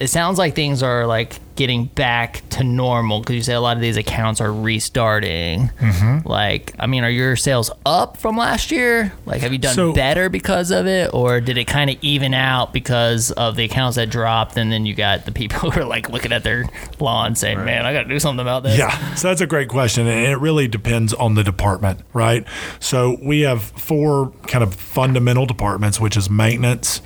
S1: it sounds like things are like getting back to normal because you say a lot of these accounts are restarting.
S3: Mm-hmm.
S1: Like, I mean, are your sales up from last year? Like, have you done
S3: So-
S1: better because of it, or did it kind of even out because of the accounts that dropped, and then you got the people who are like looking at their lawn saying, "Man, I got to do something about this."
S3: Yeah, so that's a great question, and it really depends on the department, right? So we have four kind of fundamental departments, which is maintenance,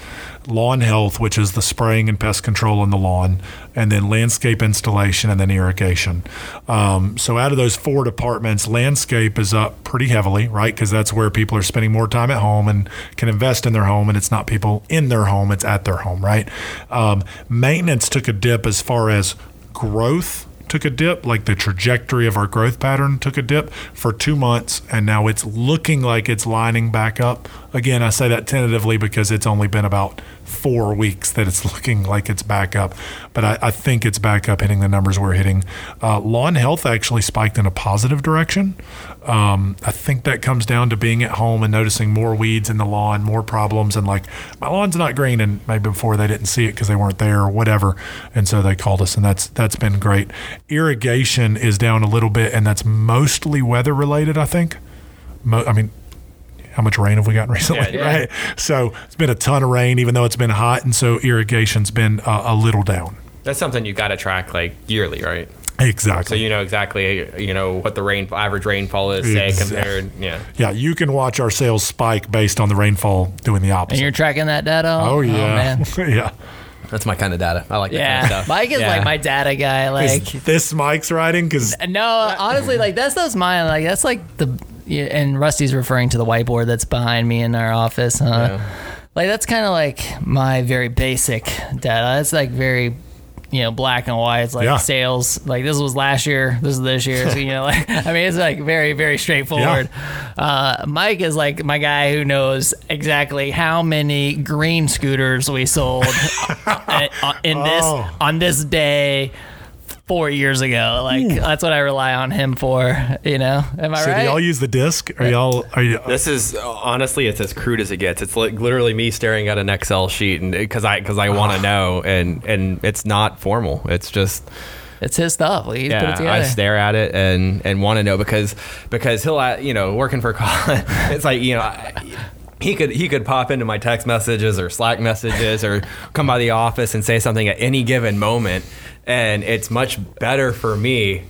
S3: lawn health, which is the spraying and pest control on the lawn, and then landscape installation, and then irrigation. Um, so out of those four departments, landscape is up pretty heavily, right? Because that's where people are spending more time at home and can invest in their home, and it's not people in their home; it's at their home, right? Um, maintenance took a dip as far as growth took a dip, like the trajectory of our growth pattern took a dip for two months, and now it's looking like it's lining back up. Again, I say that tentatively because it's only been about four weeks that it's looking like it's back up, but I, I think it's back up, hitting the numbers we're hitting. Uh, lawn health actually spiked in a positive direction. Um, I think that comes down to being at home and noticing more weeds in the lawn, more problems, and like my lawn's not green, and maybe before they didn't see it because they weren't there or whatever, and so they called us, and that's that's been great. Irrigation is down a little bit, and that's mostly weather related. I think. Mo- I mean, how much rain have we gotten recently?
S2: Yeah, yeah.
S3: Right. So it's been a ton of rain, even though it's been hot, and so irrigation's been uh, a little down.
S2: That's something you got to track like yearly, right?
S3: Exactly.
S2: So you know exactly you know what the rain average rainfall is say
S3: Exact-
S2: compared. Yeah.
S3: yeah, you can watch our sales spike based on the rainfall doing the opposite.
S1: And you're tracking that data.
S3: oh yeah,
S1: man.
S3: yeah.
S2: That's my kind of data. I like that kind
S1: Yeah,
S2: of stuff.
S1: Mike is
S2: Yeah.
S1: like my data guy. Like,
S3: Is this Mike's writing? Because
S1: No, honestly, like that's that's mine. Like that's like the yeah, and Rusty's referring to the whiteboard that's behind me in our office. Huh?
S2: Yeah.
S1: Like that's kind of like my very basic data. That's like very you know black and white. It's like
S3: Yeah.
S1: sales. Like this was last year. This is this year. So you know, like I mean, it's like very very straightforward. Uh, Mike is like my guy who knows exactly how many green scooters we sold uh, in this
S3: Oh.
S1: on this day four years ago. Like that's what I rely on him for. You know, am I
S3: so
S1: right?
S3: do y'all use the disc? Are y'all? Are you?
S2: This is honestly, it's as crude as it gets. It's like literally me staring at an Excel sheet, and because I because I want to know, and and it's not formal. It's just
S1: it's his stuff. Like, he's put it
S2: yeah.
S1: together.
S2: I stare at it and and want to know because because he'll uh, you know working for Colin, it's like you know. I, he could he could pop into my text messages or Slack messages or come by the office and say something at any given moment, and it's much better for me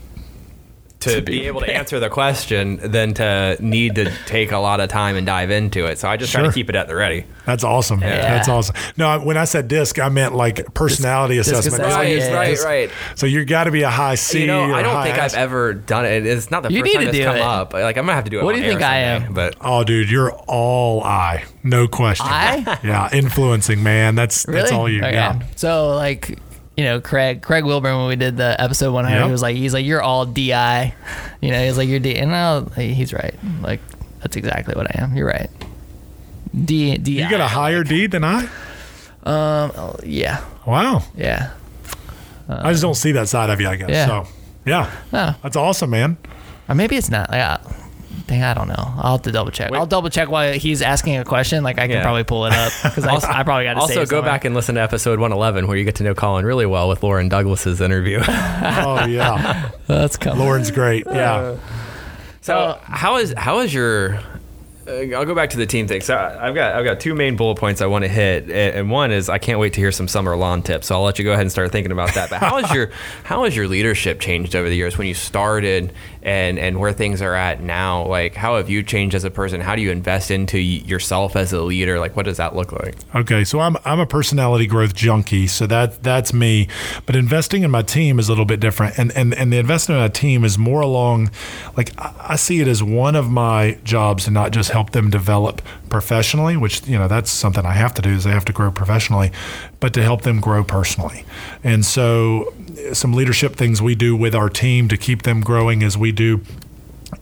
S2: to, be, able to answer the question than to need to take a lot of time and dive into it. So I just try to keep it at the ready.
S3: That's awesome. That's awesome. No, when I said disc, I meant like personality
S1: disc
S3: assessment.
S1: assessment.
S3: Y'all
S1: Right, right,
S2: right.
S3: So you got to be a high C.
S2: You know,
S3: or
S2: I don't
S3: high
S2: think
S3: S.
S2: I've ever done it. It's not the
S1: You
S2: first
S1: need
S2: time
S1: to
S2: it's come
S1: it.
S2: up. Like I'm gonna have to do it.
S1: What do you think
S2: air
S1: I am?
S2: But
S3: Oh, dude, you're all I. No question.
S1: I?
S3: Yeah, influencing, man. That's that's all you.
S1: Okay.
S3: Yeah.
S1: So like, you know, Craig Craig Wilburn when we did the episode one,
S3: Yep.
S1: he was like, he's like, you're all DI. You know, he's like, you're D, and I, he's right. Like, that's exactly what I am. You're right. D D.
S3: You got a higher D than I?
S1: Um, oh, yeah,
S3: Wow.
S1: yeah.
S3: I just don't see that side of you, I guess.
S1: yeah.
S3: So, yeah.
S1: No,
S3: That's awesome, man.
S1: or maybe it's not. Like, I, dang, I don't know. I'll have to double check.
S2: Wait.
S1: I'll double check while he's asking a question. Like I can
S2: Yeah.
S1: probably pull it up because I, I probably got to
S2: Also, go back and listen to episode 111 where you get to know Colin really well with Lauren Douglas's interview.
S3: Oh, yeah.
S1: That's coming.
S3: Lauren's great. Yeah.
S2: So how is how is your? Uh, I'll go back to the team thing. So I- I've got I've got two main bullet points I want to hit, and and one is I can't wait to hear some summer lawn tips. So I'll let you go ahead and start thinking about that. But how has your how has your leadership changed over the years when you started, and and where things are at now? Like how have you changed as a person? How do you invest into yourself as a leader? Like what does that look like?
S3: Okay, so I'm I'm a personality growth junkie, so that that's me. But investing in my team is a little bit different, and and and the investment in a team is more along, like I, I see it as one of my jobs to not just help them develop professionally, which you know that's something I have to do is they have to grow professionally, but to help them grow personally. And so, some leadership things we do with our team to keep them growing as we do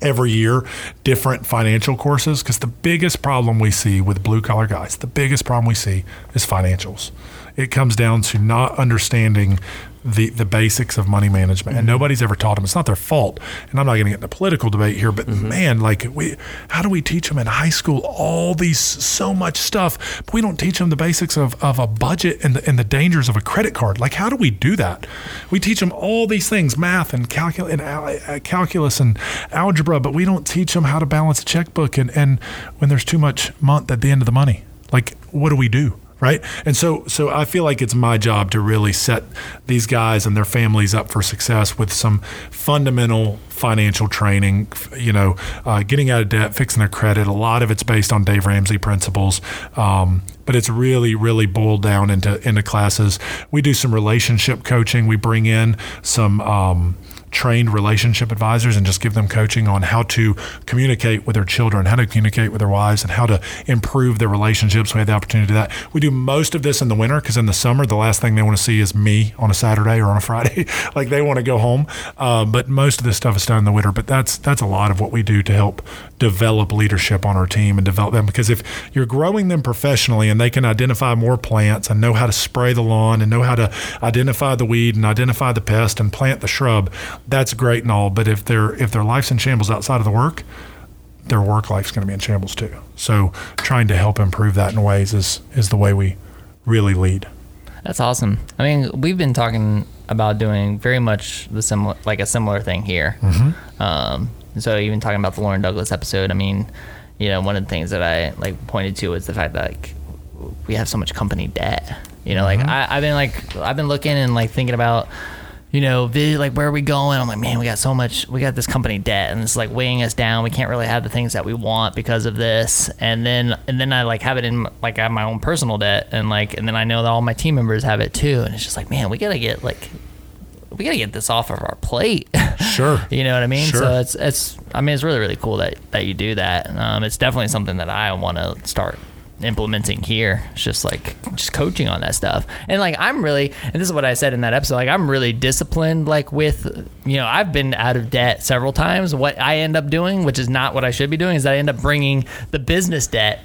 S3: every year different financial courses because the biggest problem we see with blue collar guys, the biggest problem we see is financials. It comes down to not understanding the the basics of money management, and mm-hmm. nobody's ever taught them. It's not their fault, and I'm not going to get in a political debate here, but mm-hmm. man, like we, how do we teach them in high school all these so much stuff, but we don't teach them the basics of, of a budget and the, and the dangers of a credit card. Like, how do we do that? We teach them all these things, math and calculus and al- uh, calculus and algebra, but we don't teach them how to balance a checkbook and and when there's too much month at the end of the money. Like, what do we do? Right? And so, so I feel like it's my job to really set these guys and their families up for success with some fundamental financial training. You know, uh, getting out of debt, fixing their credit. A lot of it's based on Dave Ramsey principles, um, but it's really, really boiled down into into classes. We do some relationship coaching. We bring in some. Um, trained relationship advisors and just give them coaching on how to communicate with their children, how to communicate with their wives, and how to improve their relationships. We had the opportunity to do that. We do most of this in the winter because in the summer, the last thing they want to see is me on a Saturday or on a Friday. like they want to go home. Uh, but most of this stuff is done in the winter. But that's that's a lot of what we do to help develop leadership on our team and develop them. Because if you're growing them professionally and they can identify more plants and know how to spray the lawn and know how to identify the weed and identify the pest and plant the shrub, that's great and all. But if their if their life's in shambles outside of the work, their work life's going to be in shambles too. So trying to help improve that in ways is is the way we really lead.
S1: That's awesome. I mean, we've been talking about doing very much the similar, like a similar thing here. Um, so even talking about the Lauren Douglas episode, I mean, you know, one of the things that I like pointed to was the fact that like we have so much company debt. You know, like mm-hmm. I, I've been like I've been looking and like thinking about. You know, vi- like where are we going? I'm like, man, we got so much. We got this company debt, and it's like weighing us down. We can't really have the things that we want because of this. And then, and then I like have it in like I have my own personal debt, and like, and then I know that all my team members have it too. And it's just like, man, we gotta get like, we gotta get this off of our plate.
S3: Sure.
S1: you know what I mean?
S3: Sure.
S1: So it's it's. I mean, it's really really cool that that you do that. Um, it's definitely something that I want to start implementing here. It's just like just coaching on that stuff. And like I'm really and this is what I said in that episode, like I'm really disciplined like with you know, I've been out of debt several times. What I end up doing, which is not what I should be doing, is that I end up bringing the business debt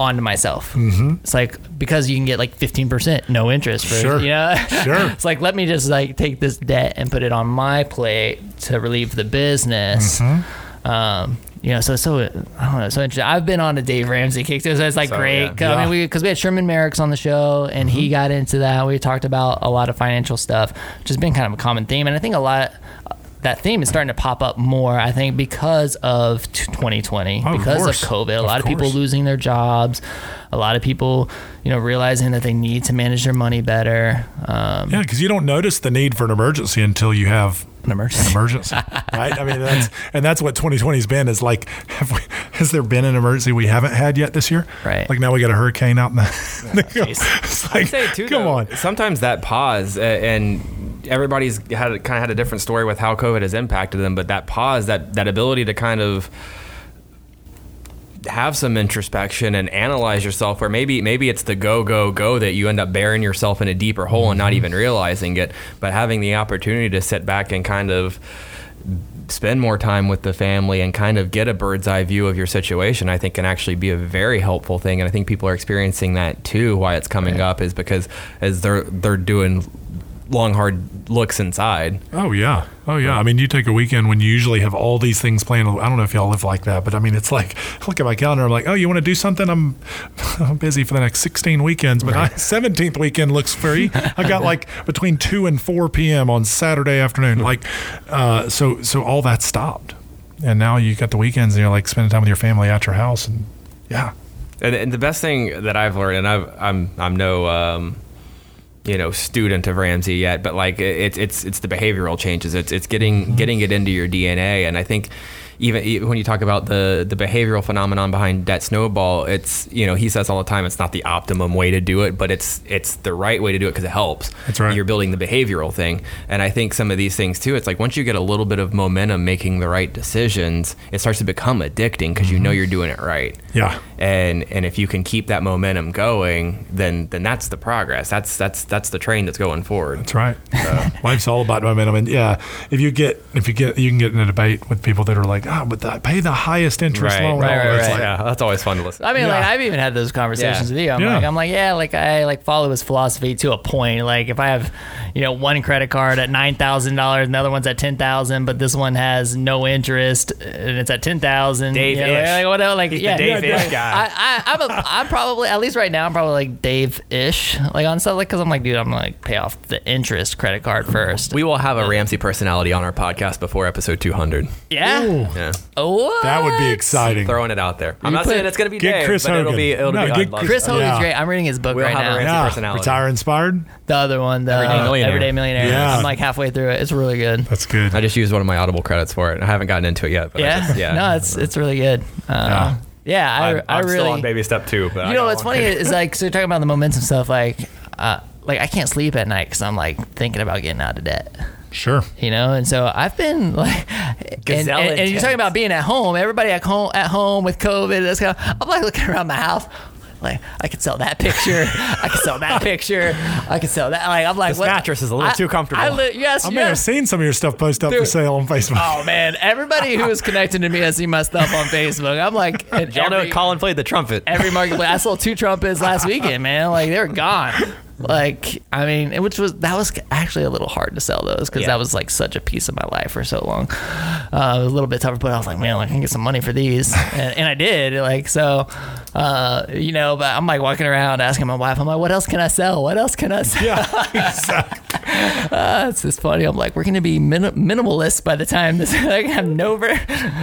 S1: onto myself. Mm-hmm. It's like because you can get like 15% no interest for
S3: Sure.
S1: you know.
S3: Sure.
S1: it's like let me just like take this debt and put it on my plate to relieve the business.
S3: Mm-hmm.
S1: Um, you know, so so I don't know, so interesting. I've been on a Dave Ramsey kick, too. so it's like
S2: So,
S1: great.
S2: yeah.
S1: 'Cause, I mean, we because we had Sherman Merrick's on the show, and he got into that. We talked about a lot of financial stuff, which has been kind of a common theme, and I think a lot. That theme is starting to pop up more, I think, because of 2020,
S3: Oh,
S1: because
S3: course.
S1: of COVID. A
S3: Of
S1: lot of people losing their jobs, a lot of people, you know, realizing that they need to manage their money better. Um,
S3: Yeah, because you don't notice the need for an emergency until you have
S1: An emergency.
S3: An emergency, right? I mean, that's and that's what 2020's been. Is like, have we, has there been an emergency we haven't had yet this year?
S1: Right.
S3: Like now we got a hurricane out in the.
S1: jeez.
S3: it's like,
S2: say too,
S3: come
S2: though,
S3: on.
S2: Sometimes that pause uh, and everybody's had kind of had a different story with how COVID has impacted them, but that pause, that that ability to kind of have some introspection and analyze yourself where maybe maybe it's the go go go that you end up burying yourself in a deeper hole and not mm-hmm. even realizing it but having the opportunity to sit back and kind of spend more time with the family and kind of get a bird's eye view of your situation, I think can actually be a very helpful thing. And I think people are experiencing that too. Why it's coming up is because as they're they're doing long hard looks inside.
S3: Oh yeah, oh yeah. I mean, you take a weekend when you usually have all these things planned. I don't know if y'all live like that, but I mean, it's like I look at my calendar. I'm like, oh, you want to do something? I'm, I'm busy for the next 16 weekends, but I, 17th weekend looks free. I got like between two and 4 p.m. on Saturday afternoon. Like, uh, so so all that stopped, and now you got the weekends and you're like spending time with your family at your house, and yeah,
S2: And, and the best thing that I've learned, and I've, I'm I'm no um, you know student of Ramsey yet, but like it's it's it's the behavioral changes. It's it's getting getting it into your DNA, and I think even even when you talk about the the behavioral phenomenon behind debt snowball, it's you know he says all the time it's not the optimum way to do it, but it's it's the right way to do it because it helps.
S3: That's right.
S2: You're building the behavioral thing, and I think some of these things too. It's like once you get a little bit of momentum making the right decisions, it starts to become addicting because you know mm-hmm. you're doing it right
S3: yeah.
S2: and and if you can keep that momentum going then then that's the progress that's that's that's the train that's going forward
S3: That's right. Life's all about momentum, and yeah, if you get if you get you can get in a debate with people that are like, ah, but that, pay the highest interest loan.
S1: right, right, right.
S3: like,
S2: yeah that's always fun to listen
S1: I mean, like I've even had those conversations
S2: Yeah.
S1: with you. I'm
S3: Yeah.
S1: like, I'm like, yeah, like I like follow his philosophy to a point. Like if I have, you know, one credit card at nine thousand dollars, another one's at ten thousand, but this one has no interest and it's at ten thousand.
S2: Dave
S1: you know,
S2: Ish.
S1: like, whatever, like
S2: He's
S1: yeah,
S2: Dave
S1: yeah,
S2: Ish guy.
S1: I, I, I'm, a, I'm probably at least right now I'm probably like Dave ish, like on stuff like because I'm like, dude, I'm like pay off the interest credit card first.
S2: we will have a ramsey personality on our podcast before episode 200
S1: yeah.
S3: Ooh,
S2: yeah
S1: What?
S3: that would be exciting.
S2: throwing it out there i'm
S1: You
S2: not
S1: put-
S2: saying it's going to be
S3: Get
S2: Dave,
S3: Chris
S2: but it'll be it'll
S3: No,
S2: be
S3: get
S2: I'd love
S1: Chris
S2: to-
S1: Hogan's
S3: Yeah.
S1: great. I'm reading his book
S2: We'll
S1: right
S2: have a
S1: now.
S2: Ramsey
S3: yeah,
S2: personality.
S3: retire inspired.
S1: The other one, the
S2: Everyday Millionaire.
S1: Everyday Millionaire.
S3: Yeah.
S1: I'm like halfway through it. It's really good.
S3: That's good.
S2: i just used one of my audible credits for it i haven't gotten into it yet but I
S1: Yeah,
S2: just- yeah
S1: No, it's it's really good. Uh, yeah, I,
S2: I'm,
S1: I
S2: I'm
S1: really.
S2: still on baby step two but I
S1: you know
S2: got
S1: what's
S2: a
S1: funny
S2: way.
S1: is like so you're talking about the momentum stuff. Like, uh, like I can't sleep at night because I'm like thinking about getting out of debt.
S3: Sure.
S1: You know, and so I've been like, and, and, and you're talking about being at home. Everybody at home at home with COVID. That's kind of, I'm like looking around my house. Like I could sell that picture. I could sell that picture. I could sell that. Like I'm like,
S2: This
S1: what?
S2: mattress is a little
S1: I-
S2: too comfortable.
S1: I li- yes,
S3: I may
S1: yes.
S3: have seen some of your stuff posted up for sale on Facebook.
S1: Oh man, everybody who is connected to me has seen my stuff on Facebook. I'm like, and
S2: y'all know
S1: every-
S2: colin played the trumpet
S1: every marketplace. I sold two trumpets last weekend, man. Like they were gone. Like I mean, which was that was actually a little hard to sell those because
S2: Yeah.
S1: that was like such a piece of my life for so long. Uh, it was a little bit tougher, but I was like, man, like, I can get some money for these, and, and I did. Like so, uh, you know. But I'm like walking around asking my wife, I'm like, what else can I sell? What else can I sell?
S3: yeah, exactly.
S1: Uh, it's just funny. I'm like, we're gonna be min- minimalist by the time this. Like, have no, we're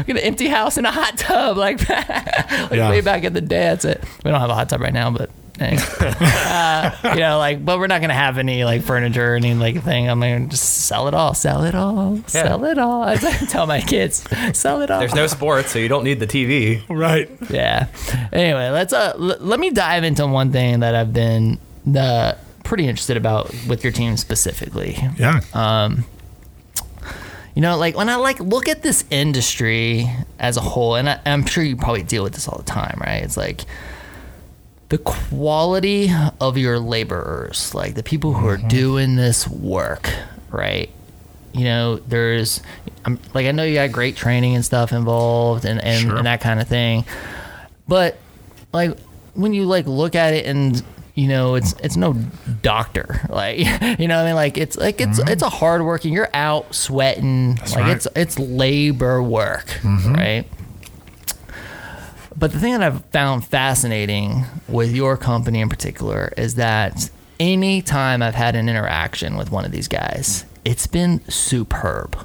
S1: gonna empty house in a hot tub, like, like
S3: Yeah.
S1: way back in the day. That's it. We don't have a hot tub right now, but. Hey. uh, you know, like, but we're not gonna have any like furniture or any like thing. I'm gonna just sell it all, sell it all, sell it all. I tell my kids, sell it all.
S2: there's no sports so you don't need the tv
S3: Right.
S1: Yeah. Anyway, let's uh l- let me dive into one thing that I've been uh, pretty interested about with your team specifically.
S3: Yeah. Um.
S1: You know, like when I like look at this industry as a whole, and I, I'm sure you probably deal with this all the time, right? It's like the quality of your laborers, like the people who are mm-hmm. doing this work, right? You know, there's, I'm, like I know you got great training and stuff involved, and and,
S3: Sure.
S1: and that kind of thing, but like when you like look at it and you know it's it's no doctor like you know what I mean like it's like it's mm-hmm. it's a hard working you're out sweating like
S3: right.
S1: it's it's labor work mm-hmm. right but the thing that I've found fascinating with your company in particular is that any time I've had an interaction with one of these guys, it's been superb.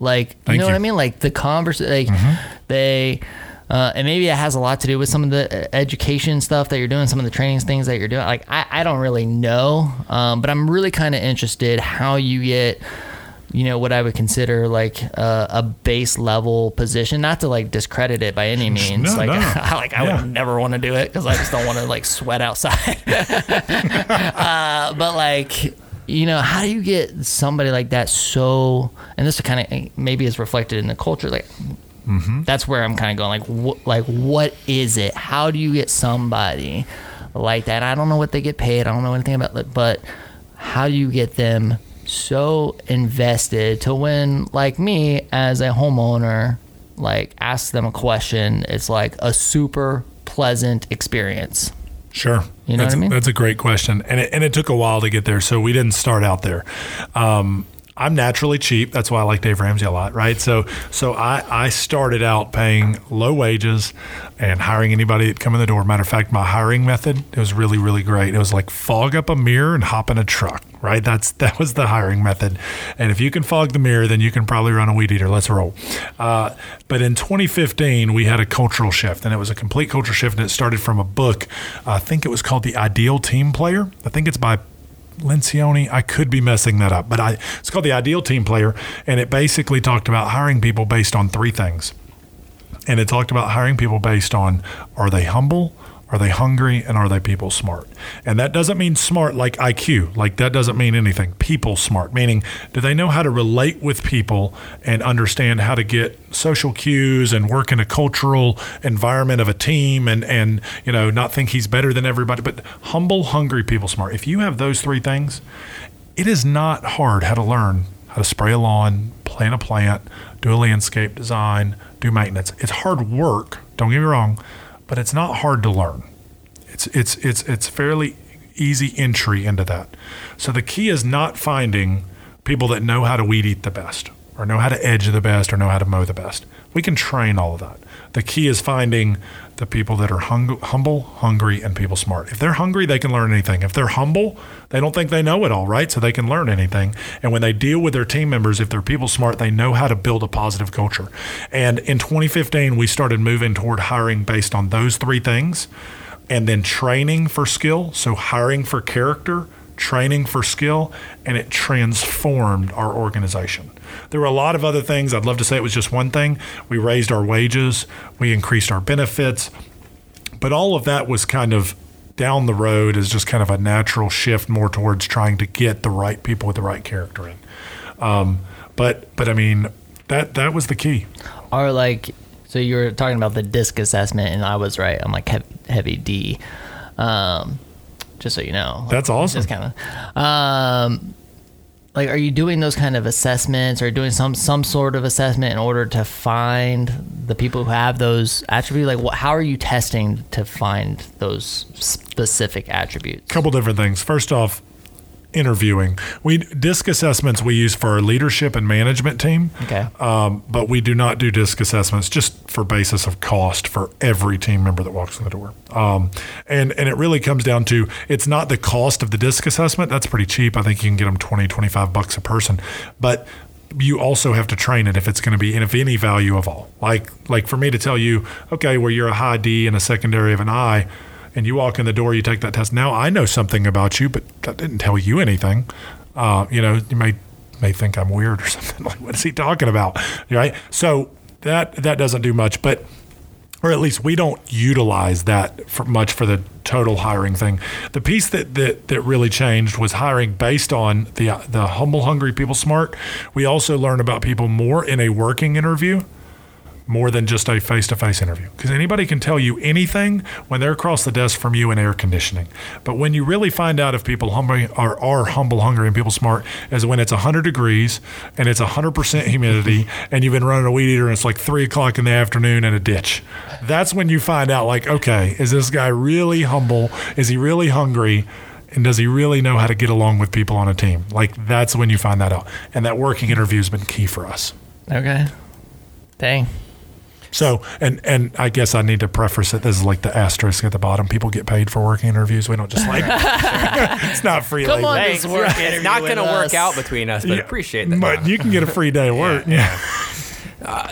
S1: Like, you
S3: Thank
S1: know what. I mean? Like the conversation, like they, uh, and maybe it has a lot to do with some of the uh, education stuff that you're doing, some of the trainings things that you're doing. Like, I, I don't really know, um, but I'm really kind of interested how you get you know what I would consider like a, a base level position. Not to like discredit it by any means.
S3: No,
S1: like,
S3: no.
S1: I, like I
S3: Yeah.
S1: would never want to do it because I just don't want to like sweat outside. uh, but like, you know, how do you get somebody like that so? And this kind of maybe is reflected in the culture. Like, that's where I'm kind of going. Like, wh- like what is it? How do you get somebody like that? I don't know what they get paid. I don't know anything about it, but how do you get them so invested to when, like me, as a homeowner, like ask them a question, it's like a super pleasant experience.
S3: Sure.
S1: You know
S3: that's,
S1: what I mean?
S3: That's a great question. And it, and it took a while to get there. So we didn't start out there. Um, I'm naturally cheap. That's why I like Dave Ramsey a lot, right? So, so I, I started out paying low wages and hiring anybody that come in the door. Matter of fact, my hiring method it was really, really great. It was like fog up a mirror and hop in a truck, right? That's that was the hiring method. And if you can fog the mirror, then you can probably run a weed eater. Let's roll. Uh, but in 2015, we had a cultural shift, and it was a complete culture shift, and it started from a book. I think it was called The Ideal Team Player. I think it's by Lencioni. I could be messing that up, but I, it's called the Ideal Team Player, and it basically talked about hiring people based on three things. And it talked about hiring people based on are they humble, are they hungry, and are they people smart? And that doesn't mean smart like IQ. Like that doesn't mean anything. People smart, meaning do they know how to relate with people and understand how to get social cues and work in a cultural environment of a team and and you know not think he's better than everybody. But humble, hungry, people smart. If you have those three things, it is not hard how to learn how to spray a lawn, plant a plant, do a landscape design, do maintenance. It's hard work, don't get me wrong, but it's not hard to learn. It's it's it's it's fairly easy entry into that. So the key is not finding people that know how to weed eat the best or know how to edge the best or know how to mow the best. We can train all of that. The key is finding the people that are hung- humble, hungry, and people smart. If they're hungry, they can learn anything. If they're humble, they don't think they know it all, right? So they can learn anything. And when they deal with their team members, if they're people smart, they know how to build a positive culture. And in 2015, we started moving toward hiring based on those three things and then training for skill. So hiring for character, training for skill, and it transformed our organization. There were a lot of other things. I'd love to say it was just one thing. We raised our wages, we increased our benefits, but all of that was kind of down the road as just kind of a natural shift more towards trying to get the right people with the right character in. Um, but but I mean that that was the key.
S1: Or like, so you were talking about the disc assessment, and I was right. I'm like heavy, heavy D. Um, just so you know.
S3: That's awesome.
S1: Just kind of. Um, like, are you doing those kind of assessments, or doing some some sort of assessment in order to find the people who have those attributes? Like, what, how are you testing to find those specific attributes?
S3: A couple different things. First off, interviewing. We disc assessments we use for our leadership and management team.
S1: Okay.
S3: Um, but we do not do disc assessments just for basis of cost for every team member that walks in the door. Um, and and it really comes down to it's not the cost of the disc assessment. That's pretty cheap. I think you can get them 20, 25 bucks a person. But you also have to train it if it's going to be of any value of all. Like like for me to tell you, okay, well you're a high D and a secondary of an I, and you walk in the door, you take that test. Now I know something about you, but that didn't tell you anything. Uh, you know, you may may think I'm weird or something. Like, what is he talking about? Right? So that that doesn't do much, but or at least we don't utilize that for much for the total hiring thing. The piece that that, that really changed was hiring based on the the humble, hungry, people smart. We also learn about people more in a working interview more than just a face-to-face interview. Because anybody can tell you anything when they're across the desk from you in air conditioning. But when you really find out if people hungry are, are humble hungry and people smart is when it's 100 degrees and it's 100% humidity and you've been running a weed eater and it's like 3 o'clock in the afternoon in a ditch. That's when you find out like okay is this guy really humble? Is he really hungry? And does he really know how to get along with people on a team? Like that's when you find that out. And that working interview has been key for us.
S1: Okay. Dang.
S3: So, and and I guess I need to preface it. This is like the asterisk at the bottom. People get paid for working interviews. We don't just like it's not free.
S1: Come
S3: labor.
S1: on,
S2: Thanks.
S1: this work
S2: It's not going to work out between us, but
S3: Yeah,
S2: appreciate that.
S3: But you can get a free day of work. Yeah.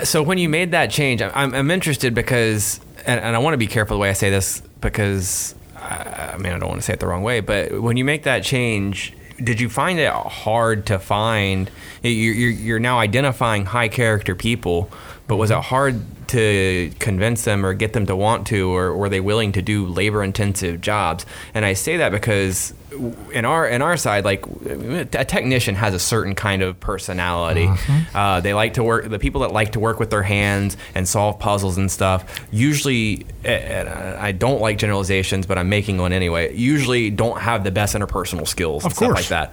S2: so when you made that change, I'm, I'm interested because, and, and I want to be careful the way I say this because, uh, I mean, I don't want to say it the wrong way, but when you make that change, did you find it hard to find? You're, you're, you're now identifying high character people, but was it hard to convince them or get them to want to, or were they willing to do labor intensive jobs? And I say that because in our in our side, like a technician has a certain kind of personality. Uh, they like to work. The people that like to work with their hands and solve puzzles and stuff usually, and I don't like generalizations, but I'm making one anyway. Usually, don't have the best interpersonal skills and
S3: Of
S2: stuff like that.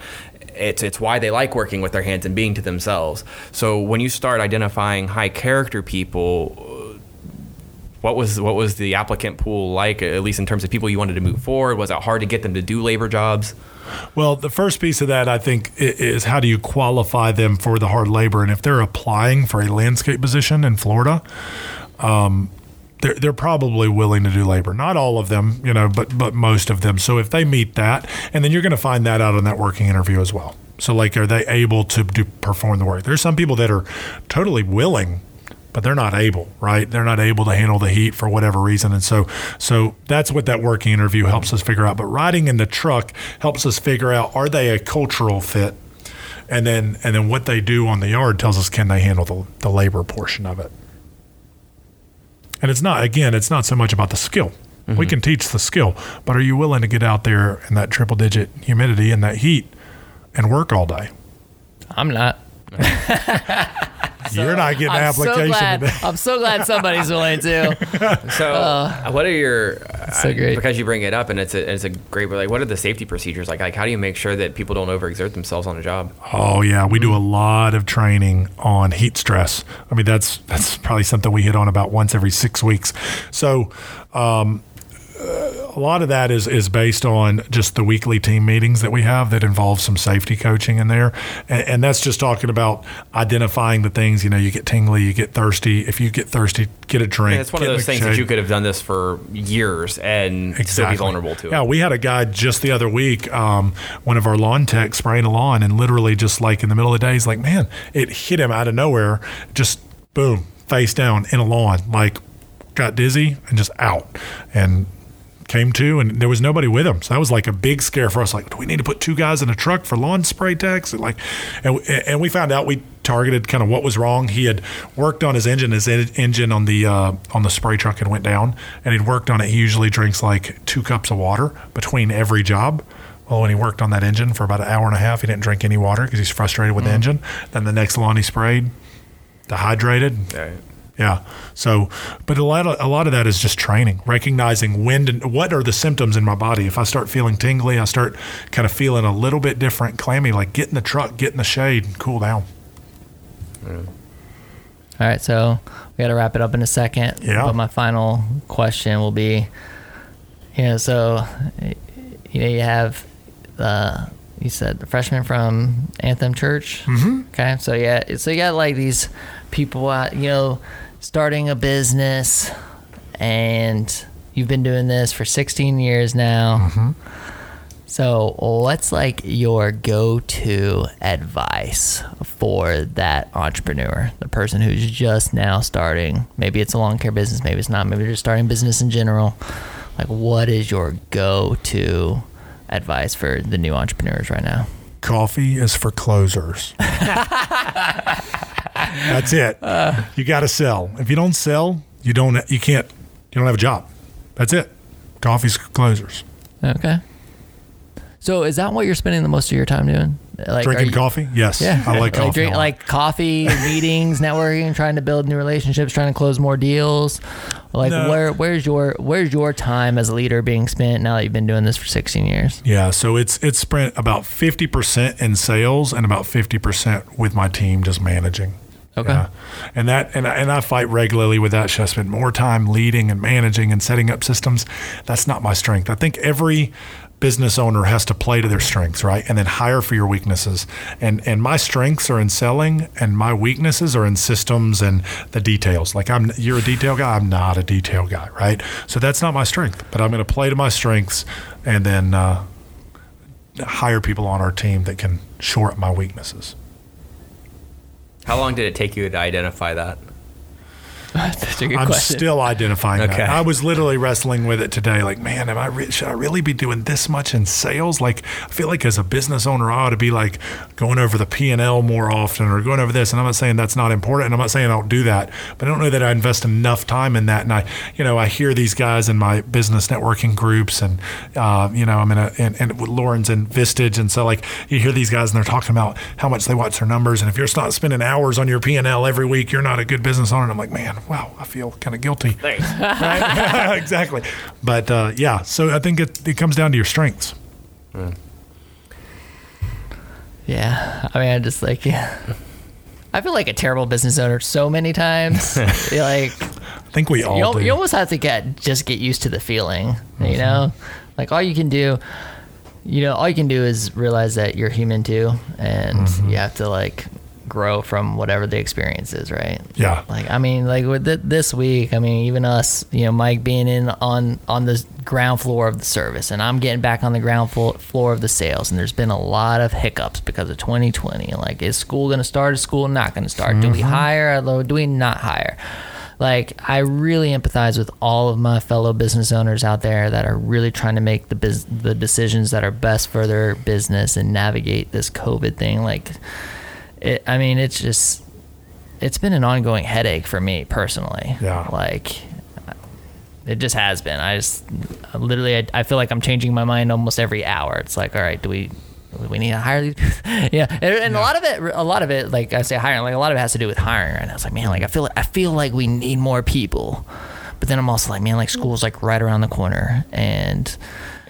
S2: It's it's why they like working with their hands and being to themselves. So when you start identifying high character people, what was what was the applicant pool like? At least in terms of people you wanted to move forward, was it hard to get them to do labor jobs?
S3: Well, the first piece of that I think is how do you qualify them for the hard labor, and if they're applying for a landscape position in Florida, um, they're they're probably willing to do labor. Not all of them, you know, but but most of them. So if they meet that, and then you're going to find that out in that working interview as well. So like, are they able to do perform the work? There's some people that are totally willing but they're not able, right? They're not able to handle the heat for whatever reason, and so so that's what that working interview helps us figure out. But riding in the truck helps us figure out are they a cultural fit, and then and then what they do on the yard tells us can they handle the, the labor portion of it. And it's not again, it's not so much about the skill. We mm-hmm. can teach the skill, but are you willing to get out there in that triple digit humidity and that heat and work all day?
S1: I'm not.
S3: You're not getting an
S1: I'm so
S3: application
S1: glad.
S3: today.
S1: I'm so glad somebody's willing to.
S2: So, uh, what are your
S1: so
S2: I-
S1: great.
S2: because you bring it up and it's a it's a great like what are the safety procedures like like how do you make sure that people don't overexert themselves on a job?
S3: Oh yeah, we do a lot of training on heat stress. I mean, that's that's probably something we hit on about once every six weeks. So. Um, a lot of that is is based on just the weekly team meetings that we have that involve some safety coaching in there, and, and that's just talking about identifying the things. You know, you get tingly, you get thirsty. If you get thirsty, get a drink.
S2: And it's one of those things that you could have done this for years and still be vulnerable to it.
S3: Yeah, we had a guy just the other week, um, one of our lawn techs spraying a lawn, and literally just like in the middle of the day, he's like, man, it hit him out of nowhere, just boom, face down in a lawn, like got dizzy and just out. And came to and there was nobody with him. So that was like a big scare for us. Like do we need to put two guys in a truck for lawn spray techs? And like and, and we found out we targeted kind of what was wrong. He had worked on his engine his en- engine on the uh, on the spray truck had went down and he'd worked on it. He usually drinks like two cups of water between every job. Well, when he worked on that engine for about an hour and a half, he didn't drink any water because he's frustrated with the engine. Then the next lawn he sprayed, dehydrated,
S2: Right.
S3: Yeah. So, but a lot of a lot of that is just training, recognizing when and what are the symptoms in my body. If I start feeling tingly, I start kind of feeling a little bit different, clammy. Like get in the truck, get in the shade, and cool down.
S1: All right, so we got to wrap it up in a second.
S3: Yeah.
S1: But my final question will be, you know, so you know you have, uh, you said the freshman from Anthem Church. Mm-hmm. Okay, so yeah, so you got like these people out, you know, starting a business, and you've been doing this for 16 years now. Mm-hmm. So, what's like your go to advice for that entrepreneur, the person who's just now starting? Maybe it's a lawn care business, maybe it's not, maybe they're just starting business in general. Like, what is your go to advice for the new entrepreneurs right now?
S3: Coffee is for closers. That's it. you got to sell. If you don't sell, you don't. You can't. You don't have a job. That's it. Coffee's closers.
S1: Okay. So, is that what you're spending the most of your time doing? Like,
S3: Drinking
S1: you-
S3: coffee? Yes.
S1: Yeah,
S3: I like coffee.
S1: drink, like coffee, meetings, networking, trying to build new relationships, trying to close more deals. Like
S3: No.
S1: where where's your where's your time as a leader being spent now that you've been doing this for 16 years?
S3: Yeah, so it's it's spent about fifty percent in sales and about fifty percent with my team just managing.
S1: Okay.
S3: Yeah. And that and I, and I fight regularly with that. Should I spend more time leading and managing and setting up systems? That's not my strength. I think every business owner has to play to their strengths, right? And then hire for your weaknesses. And and my strengths are in selling and my weaknesses are in systems and the details. Like I'm you're a detail guy, I'm not a detail guy, right? So that's not my strength, but I'm going to play to my strengths and then uh, hire people on our team that can shore up my weaknesses.
S2: How long did it take you to identify that?
S1: That's a good
S3: I'm
S1: question.
S3: still identifying
S2: Okay.
S3: that. I was literally wrestling with it today. Like, man, am I re- should I really be doing this much in sales? Like, I feel like as a business owner, I ought to be like going over the P and L more often, or going over this. And I'm not saying that's not important, and I'm not saying I don't do that, but I don't know that I invest enough time in that. And I, you know, I hear these guys in my business networking groups, and uh, you know, I'm in a and, and Lauren's in Vistage, and so like you hear these guys and they're talking about how much they watch their numbers, and if you're not spending hours on your P and L every week, you're not a good business owner. And I'm like, man, wow, I feel kind of guilty.
S2: Thanks.
S3: right? exactly. But uh, yeah, so I think it, it comes down to your strengths.
S1: Yeah, I mean, I just like, yeah. I feel like a terrible business owner so many times. Like,
S3: I think we all
S1: you,
S3: do.
S1: you almost have to get just get used to the feeling, you know. Like all you can do, you know, all you can do is realize that you're human too, and you have to like grow from whatever the experience is, right?
S3: Yeah.
S1: Like I mean, like with th- this week, I mean, even us, you know, Mike being in on on the ground floor of the service, and I'm getting back on the ground flo- floor of the sales, and there's been a lot of hiccups because of 2020. Like, is school going to start? Is school not going to start? Do we mm-hmm. hire? Or do we not hire? Like, I really empathize with all of my fellow business owners out there that are really trying to make the bus- the decisions that are best for their business and navigate this COVID thing. Like, it, I mean, it's just it's been an ongoing headache for me personally.
S3: Yeah.
S1: Like it just has been. I just I literally I, I feel like I'm changing my mind almost every hour. It's like, all right, do we do we need to hire these? yeah, and, and a lot of it, a lot of it, like I say, hiring. Like a lot of it has to do with hiring. And I was like, man, like I feel, I feel like we need more people. But then I'm also like, man, like school's like right around the corner, and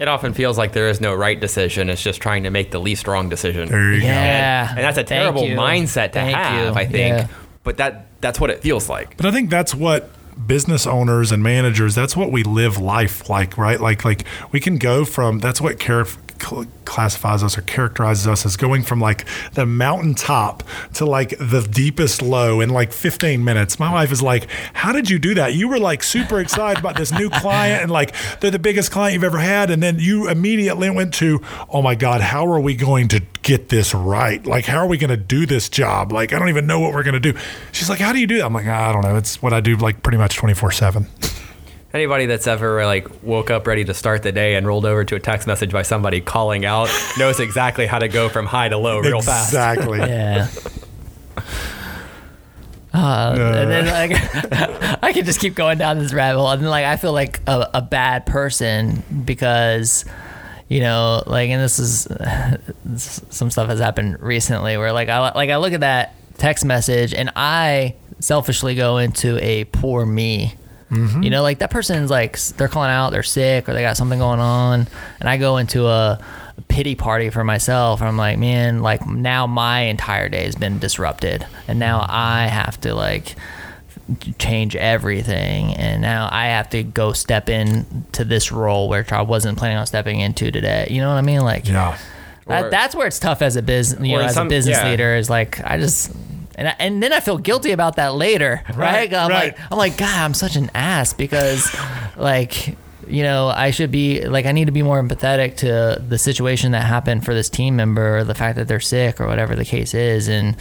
S2: It often feels like there is no right decision. It's just trying to make the least wrong decision.
S3: there you
S1: yeah,
S2: And that's a terrible mindset to
S1: Thank
S2: have,
S1: you.
S2: I think.
S1: Yeah.
S2: But that that's what it feels like.
S3: But I think that's what business owners and managers that's what we live life like right like like we can go from that's what char- cl- classifies us or characterizes us as going from like the mountaintop to like the deepest low in like 15 minutes. My wife is like how did you do that? You were like super excited about this new client and like they're the biggest client you've ever had. And then you immediately went to oh my god how are we going to get this right? Like how are we going to do this job? Like i don't even know what we're going to do. She's like how do you do that? I'm like i don't know. It's what i do like pretty much 24 7
S2: Anybody that's ever like woke up ready to start the day and rolled over to a text message by somebody calling out knows exactly how to go from high to low real fast.
S3: exactly
S1: Yeah. Uh, and then like I could just keep going down this rabbit hole, and then like I feel like a, a bad person because you know like and this is some stuff has happened recently where like I like I look at that text message and I selfishly go into a poor me. Mm-hmm. You know, like that person's like they're calling out, they're sick, or they got something going on, and I go into a pity party for myself. I'm like, man, like now my entire day has been disrupted, and now mm-hmm. I have to like change everything, and now I have to go step in to this role which I wasn't planning on stepping into today. You know what I mean? Like,
S3: yeah
S1: that,
S2: Or-
S1: that's where it's tough as a business, you know, as
S2: some-
S1: a business
S2: yeah.
S1: leader is like I just. And, I, and then I feel guilty about that later, right?
S3: Right,
S1: I'm
S3: right.
S1: like, I'm like, God, I'm such an ass because, like, you know, I should be like, I need to be more empathetic to the situation that happened for this team member, or the fact that they're sick, or whatever the case is, and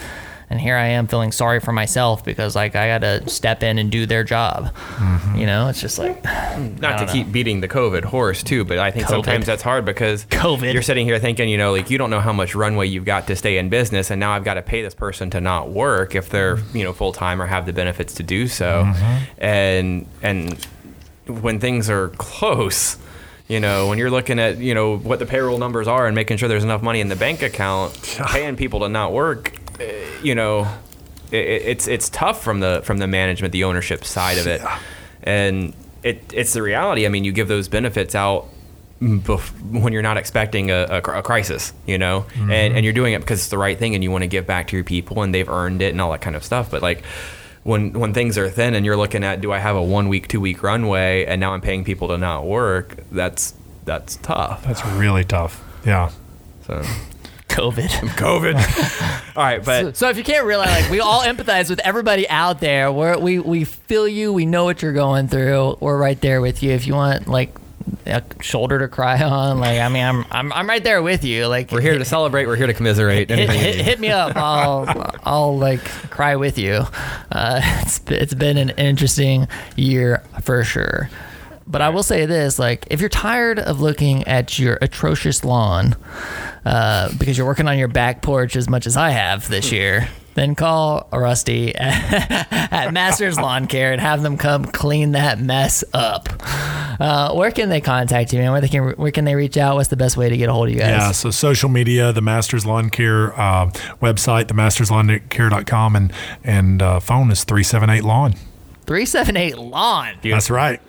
S1: and here I am feeling sorry for myself because like I got to step in and do their job. Mm-hmm. You know, it's just like,
S2: Not to
S1: don't
S2: keep beating the COVID horse too, but I think
S1: COVID.
S2: sometimes that's hard because
S1: COVID.
S2: You're sitting here thinking, you know, like you don't know how much runway you've got to stay in business, and now I've got to pay this person to not work if they're you know full time or have the benefits to do so, mm-hmm. and and when things are close. You know, when you're looking at you know what the payroll numbers are and making sure there's enough money in the bank account, paying people to not work, you know, it, it's it's tough from the from the management, the ownership side of it, and it it's the reality. I mean, you give those benefits out bef- when you're not expecting a, a, a crisis, you know, mm-hmm. and and you're doing it because it's the right thing, and you want to give back to your people, and they've earned it, and all that kind of stuff. But like. When, when things are thin and you're looking at do I have a one week two week runway and now I'm paying people to not work that's that's tough
S3: that's really tough yeah
S2: so
S1: COVID.
S2: COVID all right but
S1: So if you can't realize, like we all empathize with everybody out there. We're, we we feel you. We know what you're going through. We're right there with you. If you want like a shoulder to cry on, like I mean, I'm I'm I'm right there with you. Like
S2: we're here to celebrate we're here to commiserate
S1: hit, hit, hit me up. I'll I'll like cry with you. Uh, it's it's been an interesting year for sure. But I will say this: like, if you're tired of looking at your atrocious lawn uh, because you're working on your back porch as much as I have this year, then call Rusty at, at Masters Lawn Care and have them come clean that mess up. Uh, where can they contact you, man? Where they can where can they reach out? What's the best way to get a hold of you guys?
S3: Yeah, so social media, the Masters Lawn Care uh, website, themasterslawncare.com, and and uh, phone is three seven eight lawn.
S1: Three seven eight lawn.
S3: That's right.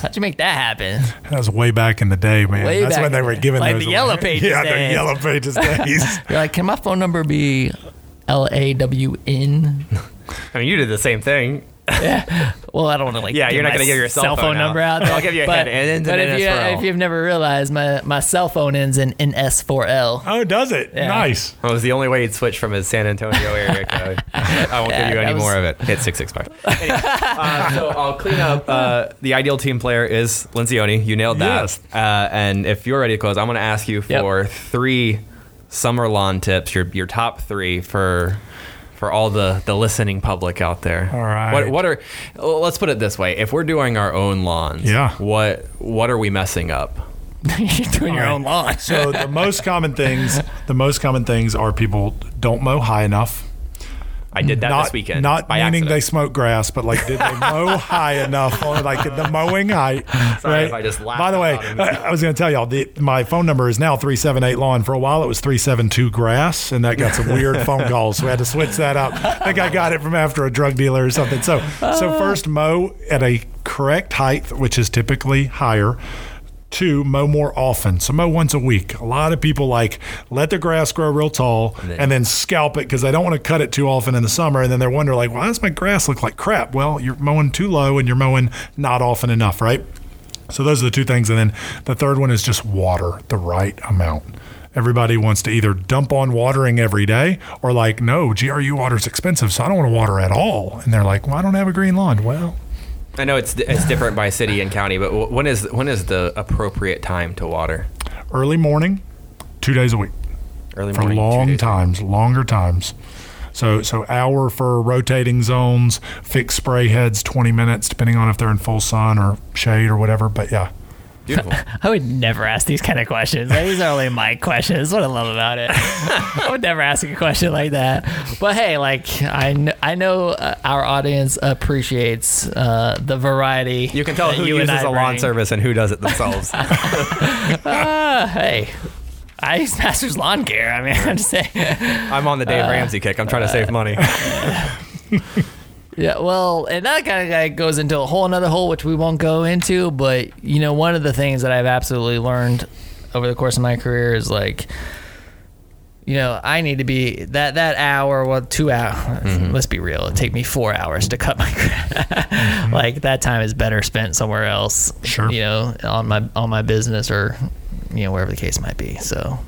S1: How'd you make that happen?
S3: That was way back in the day, man.
S1: Way
S3: That's
S1: back
S3: when they were giving
S1: like
S3: those
S1: the Yellow
S3: away.
S1: Pages
S3: Yeah, the. Yellow Pages days.
S1: You're like, can my phone number be L A W N?
S2: I mean, you did the same thing.
S1: Well, I don't want to like.
S2: Yeah, you're not gonna give your cell phone
S1: number
S2: out.
S1: out. there.
S2: I'll give you a
S1: but,
S2: hint. It ends in
S1: but if you, if you've never realized, my my cell phone ends in NS4L.
S3: Oh, does it?
S1: Yeah.
S3: Nice.
S2: That was the only way he'd switch from his San Antonio area code. I won't
S1: Yeah,
S2: give you any
S1: was-
S2: more of it. Hit 665. Anyway, uh, so I'll clean up. Uh, the ideal team player is Lencioni. You nailed that.
S3: Yes.
S2: Uh, and if you're ready to close, I'm going to ask you
S1: Yep.
S2: for three summer lawn tips, your, your top three for for all the, the listening public out there.
S3: All right.
S2: What, what are, let's put it this way. If we're doing our own lawns,
S3: Yeah.
S2: what what are we messing up?
S1: you're doing your
S3: All
S1: own
S3: right.
S1: lawn.
S3: So the most common things, the most common things are people don't mow high enough.
S2: I did that
S3: not
S2: this weekend.
S3: not
S2: by
S3: meaning
S2: accident.
S3: they smoke grass, but like did they mow high enough on like the mowing height?
S2: Sorry
S3: right?
S2: if I just laughed
S3: By the way, I, I was going to tell y'all the, my phone number is now three seven eight lawn. For a while, it was three seven two grass, and that got some weird phone calls. So we had to switch that up. I think I got it from after a drug dealer or something. So so uh. first mow at a correct height, which is typically higher. Two, mow more often. So mow once a week. A lot of people like let the grass grow real tall
S2: then-
S3: and then scalp it because they don't want to cut it too often in the summer. And then they're wondering like, why does my grass look like crap? Well, you're mowing too low and you're mowing not often enough, right? So those are the two things. And then the third one is just water the right amount. Everybody wants to either dump on watering every day or like, no, GRU water is expensive, so I don't want to water at all. And they're like, well, I don't have a green lawn. Well,
S2: I know it's it's different by city and county, but when is when is the appropriate time to water?
S3: early morning, two days a week.
S2: Early morning, two
S3: long times, longer times. So so hour for rotating zones, fixed spray heads, twenty minutes, depending on if they're in full sun or shade or whatever. But yeah,
S2: Beautiful.
S1: I would never ask these kind of questions. Like, these are only my questions. What I love about it. I would never ask a question like that. But hey, like I, kn- I know uh, our audience appreciates uh, the variety.
S2: You can tell who uses a lawn
S1: bring.
S2: service and who does it themselves.
S1: Uh, hey, I use Masters Lawn Care. I mean, I'm just saying.
S2: I'm on the Dave Ramsey kick. I'm trying to save money.
S1: Yeah, well, and that kind of goes into a whole another hole, which we won't go into. But you know, one of the things that I've absolutely learned over the course of my career is like, you know, I need to be that that hour, well, two hours. Mm-hmm. Let's be real. It take me four hours to cut my grass. Mm-hmm. like that time is better spent somewhere else.
S3: Sure.
S1: You know, on my on my business or you know wherever the case might be. So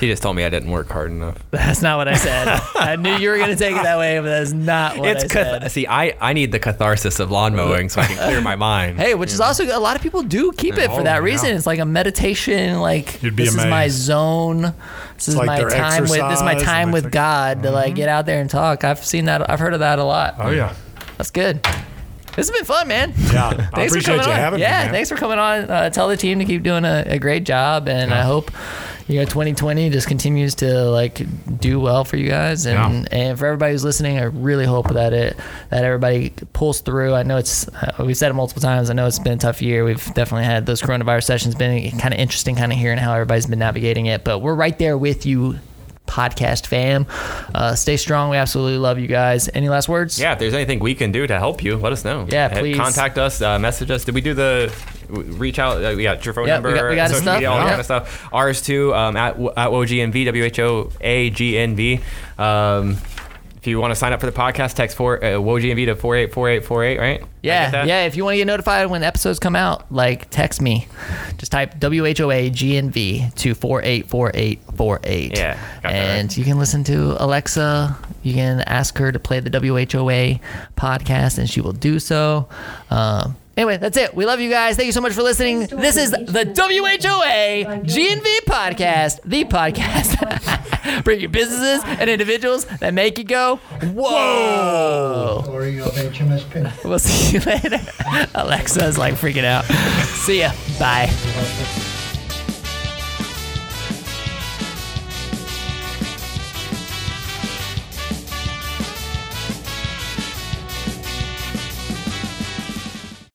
S2: he just told me I didn't work hard enough.
S1: that's not what I said. I knew you were gonna take it that way, but that's not what
S2: it's
S1: I
S2: cath-
S1: said.
S2: see, I, I need the catharsis of lawn mowing so I can clear my mind.
S1: Hey, which is also a lot of people do keep it for
S3: Oh,
S1: that
S3: yeah.
S1: reason. It's like a meditation. Like
S3: You'd be
S1: this is my
S3: amazed.
S1: zone. This is
S3: like
S1: my
S3: their
S1: time with this is my
S3: exercise
S1: time
S3: and
S1: with
S3: their-
S1: God to like get out there and talk. I've seen that. I've heard of that a lot.
S3: oh yeah,
S1: That's good. This has been fun, man.
S3: yeah. I
S1: Thanks for
S3: appreciate
S1: coming
S3: you
S1: on.
S3: having
S1: yeah,
S3: me. man.
S1: thanks for coming on. Uh, tell the team to keep doing a, a great job, and I hope you know 2020 just continues to like do well for you guys, and and for everybody who's listening, I really hope that it that everybody pulls through. I know it's uh, we've said it multiple times. I know it's been a tough year. We've definitely had those coronavirus sessions been kind of interesting, kind of hearing how everybody's been navigating it, but we're right there with you. Podcast fam, uh, stay strong. We absolutely love you guys. Any last words?
S2: Yeah, if there's anything we can do to help you, let us know.
S1: Yeah, please.
S2: Contact us, uh, message us. Did we do the reach out? Uh, we got your phone
S1: we
S2: number,
S1: got- we got
S2: social
S1: stuff.
S2: media, all that kind of stuff. Ours too, um, at, at WOGNV, W-H-O-A-G-N-V. Um, if you want to sign up for the podcast, text for uh, WOGNV to 484848, right? Did I get
S1: Yeah, yeah. If you want to get notified when episodes come out, like text me. Just type W H O A G N V to four eight four eight four eight.
S2: Yeah,
S1: and you can listen to Alexa. You can ask her to play the WHOA podcast, and she will do so. Um, anyway, that's it. We love you guys. Thank you so much for listening. This is the WHOA GNV podcast, the podcast. Bring your businesses and individuals that make you go, whoa.
S4: Glory of HMSP.
S1: We'll see you later. Alexa's like freaking out. See ya. Bye.